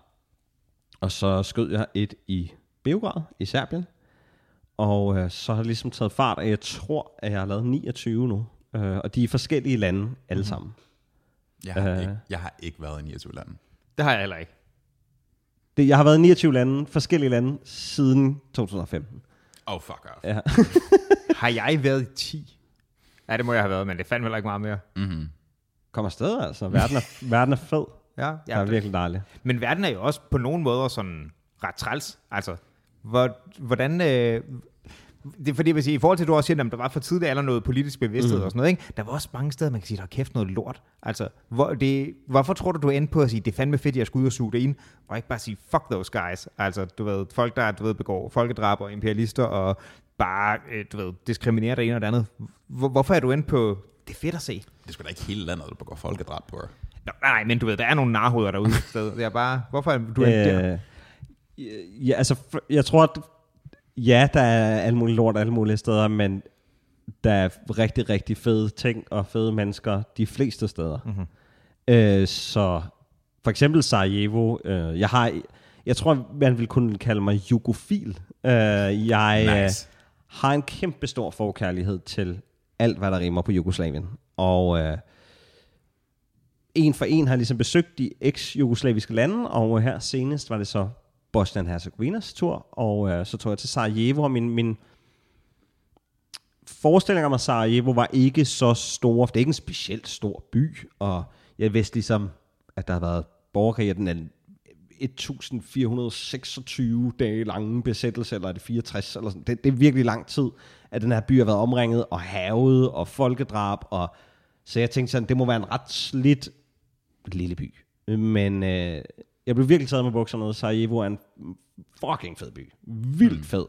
Og så skød jeg et i Beograd i Serbien. Og øh, så har det ligesom taget fart, og jeg tror, at jeg har lavet 29 nu. Øh, og de er i forskellige lande alle sammen. Jeg har, Øh. ikke, jeg har ikke været i 29 lande. Det har jeg heller ikke. Det, jeg har været i 29 lande, forskellige lande, siden 2015. Oh, fuck off. Ja. Har jeg været i 10? Ja, det må jeg have været, men det fandt heller ikke meget mere. Mm-hmm. Kom afsted, altså. Verden er, verden er fed. Ja, Ja, det er virkelig dejligt. Men verden er jo også på nogle måder sådan ret træls. Altså, hvor, hvordan... Øh, det fordi, vil sige, i forhold til, at du også siger, at der var for tidligt eller noget politisk bevidsthed mm. og sådan noget, ikke? der var også mange steder, man kan sige, der er kæft noget lort. Altså, hvor det, hvorfor tror du, du endte på at sige, det er fandme fedt, jeg skal ud og suge det ind, og ikke bare sige, fuck those guys. Altså, du ved, folk, der du ved, begår folkedrab og imperialister, og bare, øh, du ved, diskriminerer det ene og det andet. Hvor, hvorfor er du endt på, det er fedt at se? Det er sgu da ikke hele landet, der begår folkedrab på. Nå, nej, men du ved, der er nogle narhoveder derude sted. Det er bare, hvorfor er du endt der? Øh, ja, altså, jeg tror, at ja, der er alle mulige lort alle mulige steder, men der er rigtig, rigtig fede ting og fede mennesker de fleste steder. Mm-hmm. Øh, så for eksempel Sarajevo, øh, jeg har, jeg tror, man vil kunne kalde mig jugofil. Øh, jeg Nice. øh, har en kæmpe stor forkærlighed til alt, hvad der rimer på Jugoslavien. Og øh, en for en har ligesom besøgt de eks-jugoslaviske lande, og her senest var det så Bosnien-Herzegovinas tur, og øh, så tog jeg til Sarajevo, og min, min forestilling om, Sarajevo var ikke så stor, for det er ikke en specielt stor by, og jeg vidste ligesom, at der har været borgerkrig, og den er 1426 dage lange besættelse, eller er det 64, eller sådan. Det, det er virkelig lang tid, at den her by har været omringet, og havet, og folkedrab, og så jeg tænkte sådan, det må være en ret slidt lille by. Men øh, jeg blev virkelig taget med bukserne. Sarajevo er en fucking fed by. Vildt fed.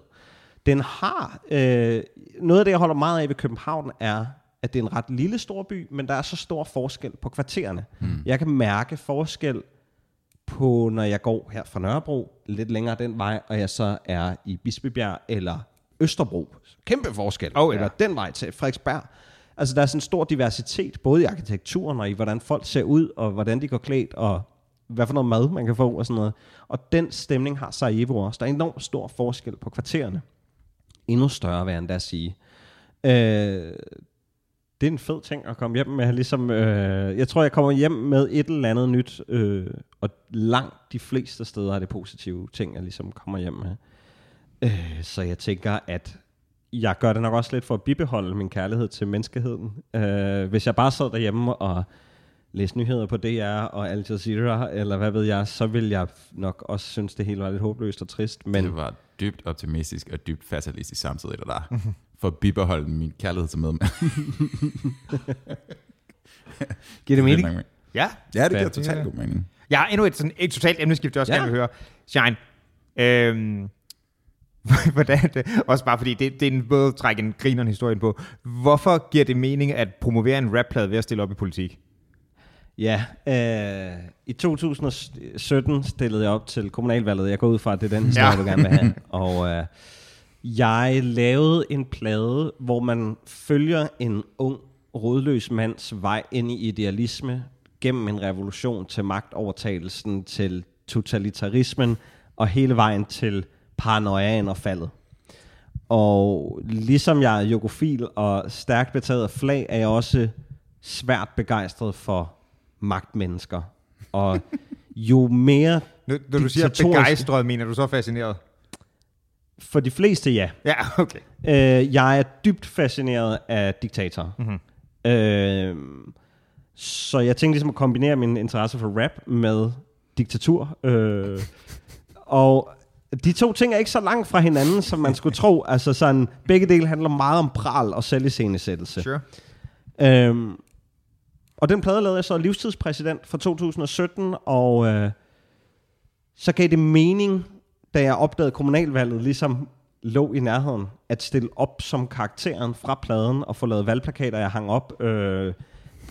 Den har... Øh, noget af det, jeg holder meget af ved København, er, at det er en ret lille stor by, men der er så stor forskel på kvartererne. Mm. Jeg kan mærke forskel på, når jeg går her fra Nørrebro, lidt længere den vej, og jeg så er i Bispebjerg eller Østerbro. Kæmpe forskel. Oh, ja. Eller den vej til Frederiksberg. Altså, der er sådan en stor diversitet, både i arkitekturen og i, hvordan folk ser ud, og hvordan de går klædt, og hvad for noget mad man kan få, og sådan noget. Og den stemning har Sarajevo også. Der er enormt stor forskel på kvartererne. Endnu større, vil jeg endda sige. Øh, det er en fed ting at komme hjem med. Ligesom, øh, jeg tror, jeg kommer hjem med et eller andet nyt, øh, og langt de fleste steder er det positive ting, jeg ligesom kommer hjem med. Øh, så jeg tænker, at jeg gør det nok også lidt for at bibeholde min kærlighed til menneskeheden. Øh, hvis jeg bare sad derhjemme og læste nyheder på DR og Al Jazeera, eller hvad ved jeg, så vil jeg nok også synes, det hele var lidt håbløst og trist. Men Det var dybt optimistisk og dybt fatalistisk samtidig, det der. For at bibeholde min kærlighed til medmænd. giver det mening? Ja. Ja, det giver totalt god mening. Jeg har endnu et, sådan, et totalt emneskift, jeg også Ja. ja. gerne vil høre. Shine, øhm, hvordan det, også bare fordi, det, det er en både at trække en grineren historien på. Hvorfor giver det mening at promovere en rapplade ved at stille op i politik? Ja, øh, i 2017 stillede jeg op til kommunalvalget. Jeg går ud fra, at det er den historie, Ja. du gerne vil have. Og øh, jeg lavede en plade, hvor man følger en ung, rådløs mands vej ind i idealisme gennem en revolution til magtovertagelsen, til totalitarismen og hele vejen til paranoiaen og faldet. Og ligesom jeg er jogofil og stærkt betaget af flag, er jeg også svært begejstret for magtmennesker. Og jo mere Når, når du siger begejstret, mener du så fascineret? for de fleste ja. Ja, okay. Øh, jeg er dybt fascineret af diktatorer. Mm-hmm. Øh, så jeg tænkte ligesom at kombinere min interesse for rap med diktatur. Øh, og de to ting er ikke så langt fra hinanden, som man skulle tro. Altså sådan, begge dele handler meget om pral og selviscenesættelse. Sure. Øhm, og den plade lavede jeg så livstidspræsident for 2017, og øh, så gav det mening, da jeg opdagede kommunalvalget, ligesom lå i nærheden, at stille op som karakteren fra pladen og få lavet valgplakater, jeg hang op. Øh,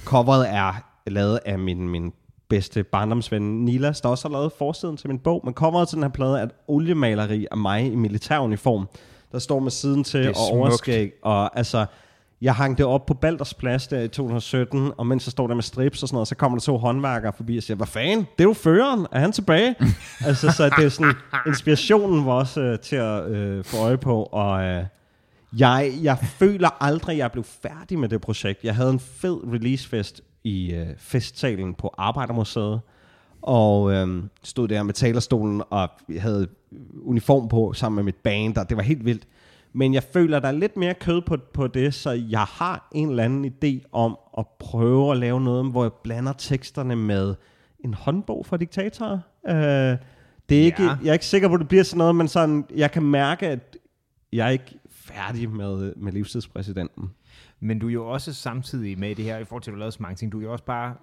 coveret er lavet af min, min bedste barndomsven Nilas, der også har lavet forsiden til min bog, men coveret til den her plade er et oliemaleri af mig i militæruniform, der står med siden til og overskæg, og altså, jeg hang det op på Balders Plads der i 2017, og mens jeg står der med strips og sådan noget, så kommer der to håndværkere forbi og siger, hvad fanden, det er jo føreren, er han tilbage? altså, så det er sådan, inspirationen var også øh, til at øh, få øje på, og øh, Jeg, jeg føler aldrig, jeg blev færdig med det projekt. Jeg havde en fed releasefest i øh, festsalen på Arbejdermuseet, og øh, stod der med talerstolen og havde uniform på sammen med mit band, og det var helt vildt. Men jeg føler, der er lidt mere kød på, på det, så jeg har en eller anden idé om at prøve at lave noget, hvor jeg blander teksterne med en håndbog for diktatorer. Øh, det er ikke, Ja. Jeg er ikke sikker på, at det bliver sådan noget, men sådan, jeg kan mærke, at jeg er ikke færdig med, med livstidspræsidenten. Men du er jo også samtidig med det her, i forhold til at du lavet så mange ting, du er jo også bare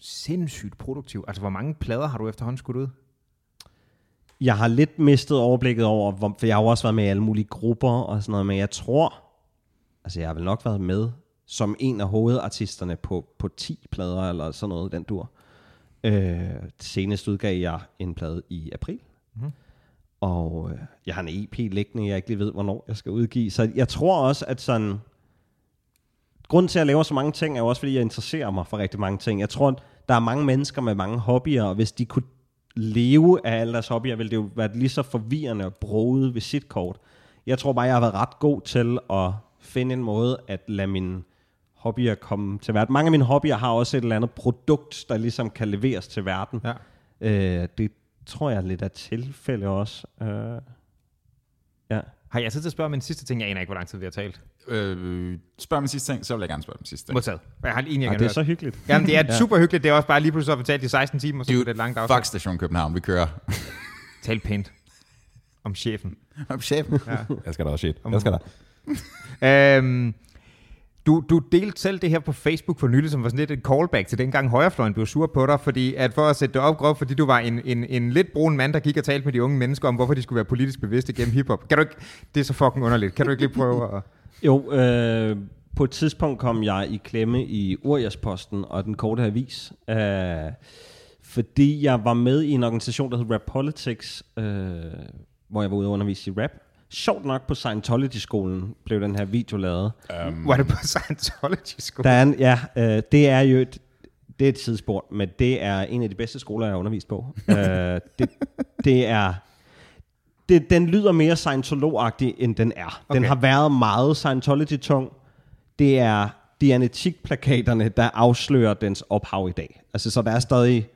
sindssygt produktiv. Altså, hvor mange plader har du efterhånden skudt ud? Jeg har lidt mistet overblikket over, hvor, for jeg har jo også været med i alle mulige grupper og sådan noget, men jeg tror, altså jeg har vel nok været med som en af hovedartisterne på, på 10 plader eller sådan noget, den dur. Øh, senest udgav jeg en plade i april. Mm. Og øh, jeg har en EP liggende, jeg ikke lige ved, hvornår jeg skal udgive. Så jeg tror også, at sådan... Grunden til, at jeg laver så mange ting, er jo også, fordi jeg interesserer mig for rigtig mange ting. Jeg tror, der er mange mennesker med mange hobbyer, og hvis de kunne leve af alle deres hobbyer, ville det jo være lige så forvirrende og broget visitkort. Jeg tror bare, jeg har været ret god til at finde en måde at lade mine hobbyer komme til verden. Mange af mine hobbyer har også et eller andet produkt, der ligesom kan leveres til verden. Ja. Øh, det tror jeg er lidt af tilfælde også. Øh, ja. Har jeg tid til at spørge om en sidste ting? Jeg aner ikke, hvor lang tid vi har talt. Øh, spørg mig sidste ting, så vil jeg gerne spørge dem sidste ting. Modtaget. Jeg har en, jeg Ej, kan det er så hyggeligt. Jamen, det er Ja. super hyggeligt. Det er også bare lige pludselig at fortalt i 16 timer, så er det et langt afsnit. Fuck Station København, vi kører. Tal pænt om chefen. Om chefen. Ja. Jeg skal da også shit. Om- Jeg skal da. Øhm, du, du delte selv det her på Facebook for nylig, som var sådan lidt et callback til dengang højrefløjen blev sur på dig, fordi at for at sætte det op groft, fordi du var en, en, en lidt brun mand, der gik og talte med de unge mennesker om, hvorfor de skulle være politisk bevidste gennem hiphop. Kan du ikke, det er så fucking underligt. Kan du ikke lige prøve at... Jo, øh, på et tidspunkt kom jeg i klemme i Uriasposten og den korte avis, øh, fordi jeg var med i en organisation, der hed Rap Politics, øh, hvor jeg var ude og undervise i rap. Sjovt nok på Scientology-skolen blev den her video lavet. Um, var det på Scientology skole? Der er en, ja, øh, det er jo et, det er et sidespor, men det er en af de bedste skoler, jeg har undervist på. øh, det, det er... Det, den lyder mere Scientolog-agtig, end den er. Okay. Den har været meget Scientology-tung. Det er Dianetik-plakaterne, der afslører dens ophav i dag. Altså, så der er stadig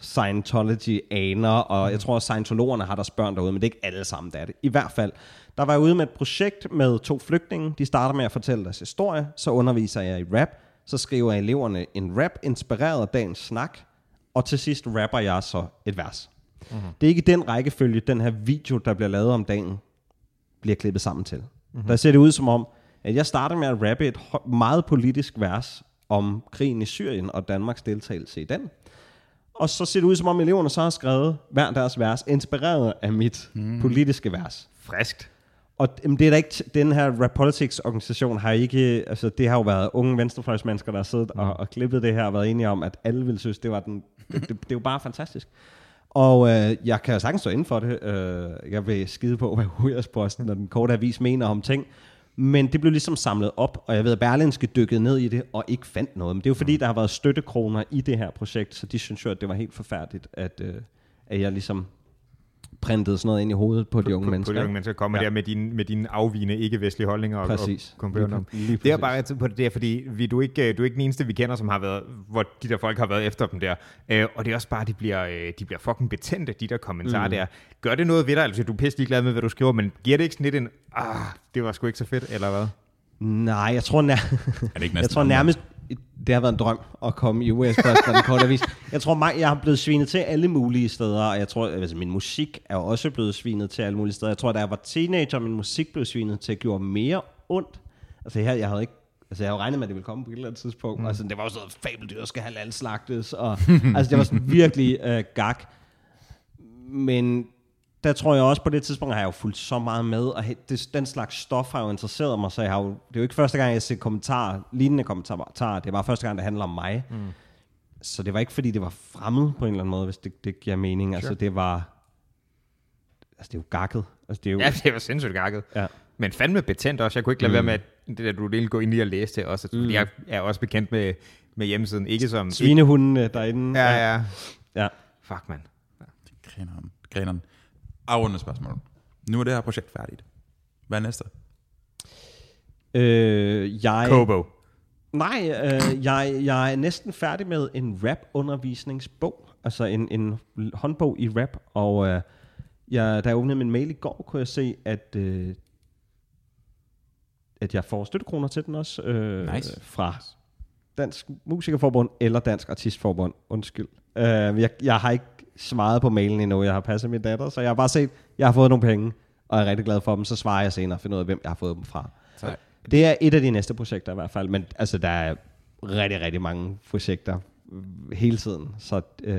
Scientology-aner, og jeg tror, at Scientologerne har deres børn derude, men det er ikke alle sammen, der er det. I hvert fald, der var jeg ude med et projekt med to flygtninge. De starter med at fortælle deres historie, så underviser jeg i rap, så skriver eleverne en rap, inspireret af dagens snak, og til sidst rapper jeg så et vers. Mm-hmm. Det er ikke den rækkefølge, den her video, der bliver lavet om dagen, bliver klippet sammen til. Mm-hmm. Der ser det ud som om, at jeg starter med at rappe et meget politisk vers om krigen i Syrien og Danmarks deltagelse i den. Og så ser det ud som om eleverne så har skrevet hver deres vers, inspireret af mit mm. politiske vers. Friskt. Og jamen, det er da ikke, den her Rap Politics organisation har ikke, altså det har jo været unge venstrefløjsmennesker, der har siddet og, og klippet det her, og været enige om, at alle ville synes, det var den, det, det, det er jo bare fantastisk. Og øh, jeg kan sagtens stå inden for det. Øh, jeg vil skide på, hvad Uriasposten og den korte avis mener om ting. Men det blev ligesom samlet op, og jeg ved, at Berlinske dykkede ned i det og ikke fandt noget. Men det er jo fordi, der har været støttekroner i det her projekt, så de synes jo, at det var helt forfærdeligt, at, øh, at jeg ligesom printede sådan noget ind i hovedet på de unge på, mennesker. På de unge mennesker kommer Ja. der med dine, med dine afvigende ikke-vestlige holdninger og, Præcis. og konkurrere om. Lige Det er præcis. bare på det der, fordi vi, du, er ikke, du er ikke den eneste, vi kender, som har været, hvor de der folk har været efter dem der. Øh, og det er også bare, de bliver, øh, de bliver fucking betændte, de der kommentarer mm. der. Gør det noget ved dig? Altså, du er pisselig glad med, hvad du skriver, men giver det ikke sådan lidt en, ah, det var sgu ikke så fedt, eller hvad? Nej, jeg tror, nær- Er det ikke jeg tror nærmest, det har været en drøm at komme i US Post og den korte avis. Jeg tror, mig, jeg har blevet svinet til alle mulige steder, og jeg tror, altså min musik er også blevet svinet til alle mulige steder. Jeg tror, da jeg var teenager, min musik blev svinet til, gjorde mere ondt. Altså her, jeg havde ikke Altså, jeg havde regnet med, at det ville komme på et eller andet tidspunkt. Mm. Altså, det var jo sådan noget, fabeldyr skal halal slagtes. Og, altså, det var sådan virkelig øh, gak. Men der tror jeg også, på det tidspunkt har jeg jo fulgt så meget med, og det, den slags stof har jo interesseret mig, så jeg har jo, det er jo ikke første gang, jeg ser kommentarer, lignende kommentarer, det var første gang, det handler om mig. Mm. Så det var ikke, fordi det var fremmed på en eller anden måde, hvis det, det giver mening. Sure. Altså, det var, altså, det er jo gakket. Altså, det er jo, Ja, det var sindssygt gakket. ja. Men fandme betændt også. Jeg kunne ikke lade mm. være med, at det der, du ville gå ind i og læse det også. Mm. Jeg er også bekendt med, med hjemmesiden. Ikke som... Svinehundene derinde. Ja, ja. ja. Fuck, mand. Grineren. Grineren. Afrundende spørgsmål. Nu er det her projekt færdigt. Hvad er næste? Øh, jeg, Kobo. Nej, øh, jeg, jeg er næsten færdig med en rap-undervisningsbog. Altså en, en håndbog i rap. Og øh, jeg, da jeg åbnede min mail i går, kunne jeg se, at, øh, at jeg får støttekroner til den også. Øh, Nice. Fra Dansk Musikerforbund eller Dansk Artistforbund. Undskyld. Øh, jeg, jeg har ikke svaret på mailen endnu. Jeg har passet min datter, så jeg har bare set, jeg har fået nogle penge, og jeg er rigtig glad for dem. Så svarer jeg senere og finder ud af, hvem jeg har fået dem fra. Så, Det er et af de næste projekter i hvert fald, men altså der er rigtig, rigtig mange projekter hele tiden, så øh,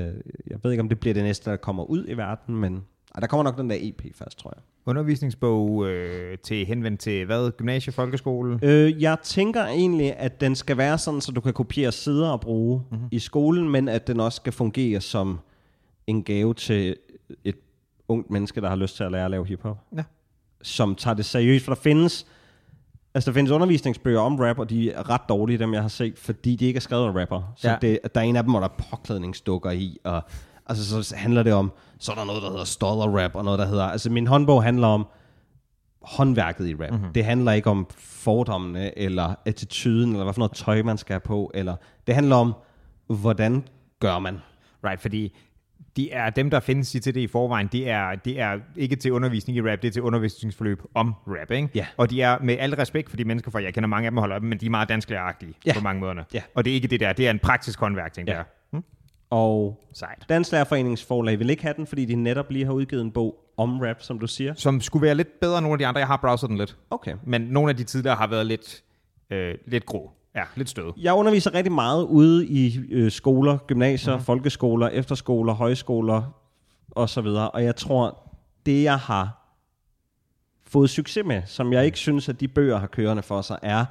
jeg ved ikke, om det bliver det næste, der kommer ud i verden, men ej, der kommer nok den der EP først, tror jeg. Undervisningsbog øh, til henvendt til hvad? Gymnasie, folkeskole? Øh, jeg tænker egentlig, at den skal være sådan, så du kan kopiere sider og bruge mm-hmm. i skolen, men at den også skal fungere som en gave til et ungt menneske, der har lyst til at lære at lave hiphop. Ja. Som tager det seriøst, for der findes, altså der findes undervisningsbøger om rap, og de er ret dårlige, dem jeg har set, fordi de ikke er skrevet af rapper. Så Ja. det, der er en af dem, hvor der er påklædningsdukker i, og altså, så handler det om, så er der noget, der hedder stodder rap, og noget, der hedder, altså min håndbog handler om, håndværket i rap. Mhm. Mm-hmm. Det handler ikke om fordommene, eller attituden, eller hvad for noget tøj, man skal have på, eller det handler om, hvordan gør man. Right, fordi de er dem, der findes i til det i forvejen, det er, det er ikke til undervisning i rap, det er til undervisningsforløb om rap, ikke? Ja. Og de er med al respekt for de mennesker, for jeg kender mange af dem holder op, men de er meget dansklæragtige Ja. på mange måder. Ja. Og det er ikke det der, det er en praktisk håndværk, tænker Ja. jeg. Hm? Og Sejt. Danslærerforeningens forlag vil ikke have den, fordi de netop lige har udgivet en bog om rap, som du siger. Som skulle være lidt bedre end nogle af de andre, jeg har browset den lidt. Okay. Men nogle af de tidligere har været lidt, øh, lidt grå. Ja, lidt støde. Jeg underviser rigtig meget ude i øh, skoler, gymnasier, mm-hmm. folkeskoler, efterskoler, højskoler osv. Og jeg tror, det jeg har fået succes med, som jeg ikke synes, at de bøger har kørende for sig, er,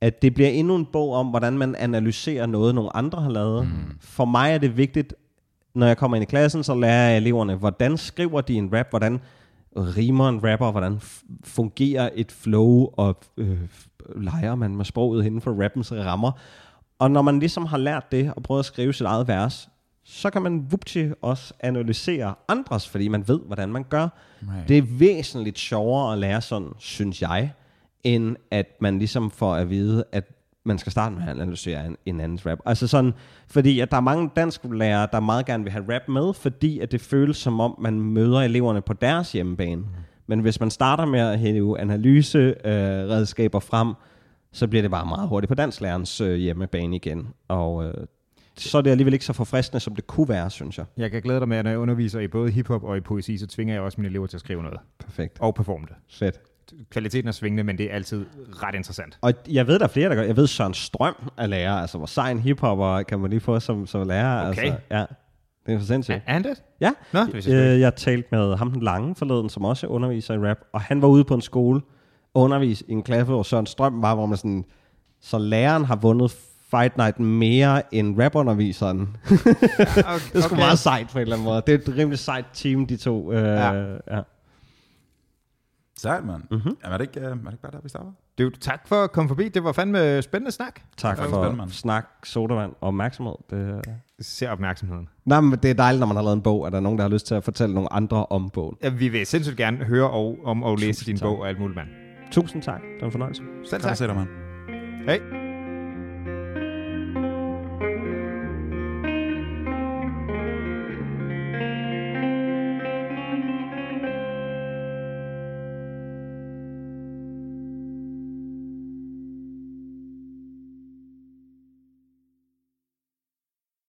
at det bliver endnu en bog om, hvordan man analyserer noget, nogle andre har lavet. Mm. For mig er det vigtigt, når jeg kommer ind i klassen, så lærer jeg eleverne, hvordan skriver de en rap, hvordan rimer en rapper, hvordan fungerer et flow, og øh, leger man med sproget inden for rappens rammer. Og når man ligesom har lært det, og prøvet at skrive sit eget vers, så kan man vupti også analysere andres, fordi man ved, hvordan man gør. Right. Det er væsentligt sjovere at lære sådan, synes jeg, end at man ligesom får at vide, at man skal starte med at analysere en, en andens rap. Altså sådan, fordi at der er mange dansklærere, der meget gerne vil have rap med, fordi at det føles som om, man møder eleverne på deres hjemmebane. Mm. Men hvis man starter med at hæve analyseredskaber øh, redskaber frem, så bliver det bare meget hurtigt på dansklærerens øh, hjemmebane igen. Og øh, så er det alligevel ikke så forfriskende, som det kunne være, synes jeg. Jeg kan glæde dig med, at når jeg underviser i både hiphop og i poesi, så tvinger jeg også mine elever til at skrive noget. Perfekt. Og performe det. Fedt. Kvaliteten er svingende, men det er altid ret interessant. Og jeg ved, der er flere, der gør. Jeg ved, Søren Strøm er lærer. Altså, hvor sej en hiphopper kan man lige få som, som lærer. Okay. Altså, ja. Det er for sindssygt. Er han det? Ja. Nå, det Øh, jeg talte med ham den lange forleden, som også underviser i rap, og han var ude på en skole og undervise i en klasse, hvor Søren Strøm var, hvor man sådan, så læreren har vundet Fight Night mere end rapunderviseren. Okay, det er sgu meget sejt på en eller anden måde. Det er et rimelig sejt team, de to. Øh, Ja. ja. ja. Sejt, mand. Mm-hmm. Er, det ikke, uh, er det ikke bare der, vi starter? Du, tak for at komme forbi. Det var fandme spændende snak. Tak for spændende, snak, sodavand og opmærksomhed. Det, Ser opmærksomheden. Nej, men det er dejligt, når man har lavet en bog, at der er nogen, der har lyst til at fortælle nogle andre om bogen. Ja, Vi vil sindssygt gerne høre og, om og læse Tusind din tak. bog og alt muligt, mand. Tusind tak. Det var en fornøjelse. Selv Tak. tak. Mand. Hej.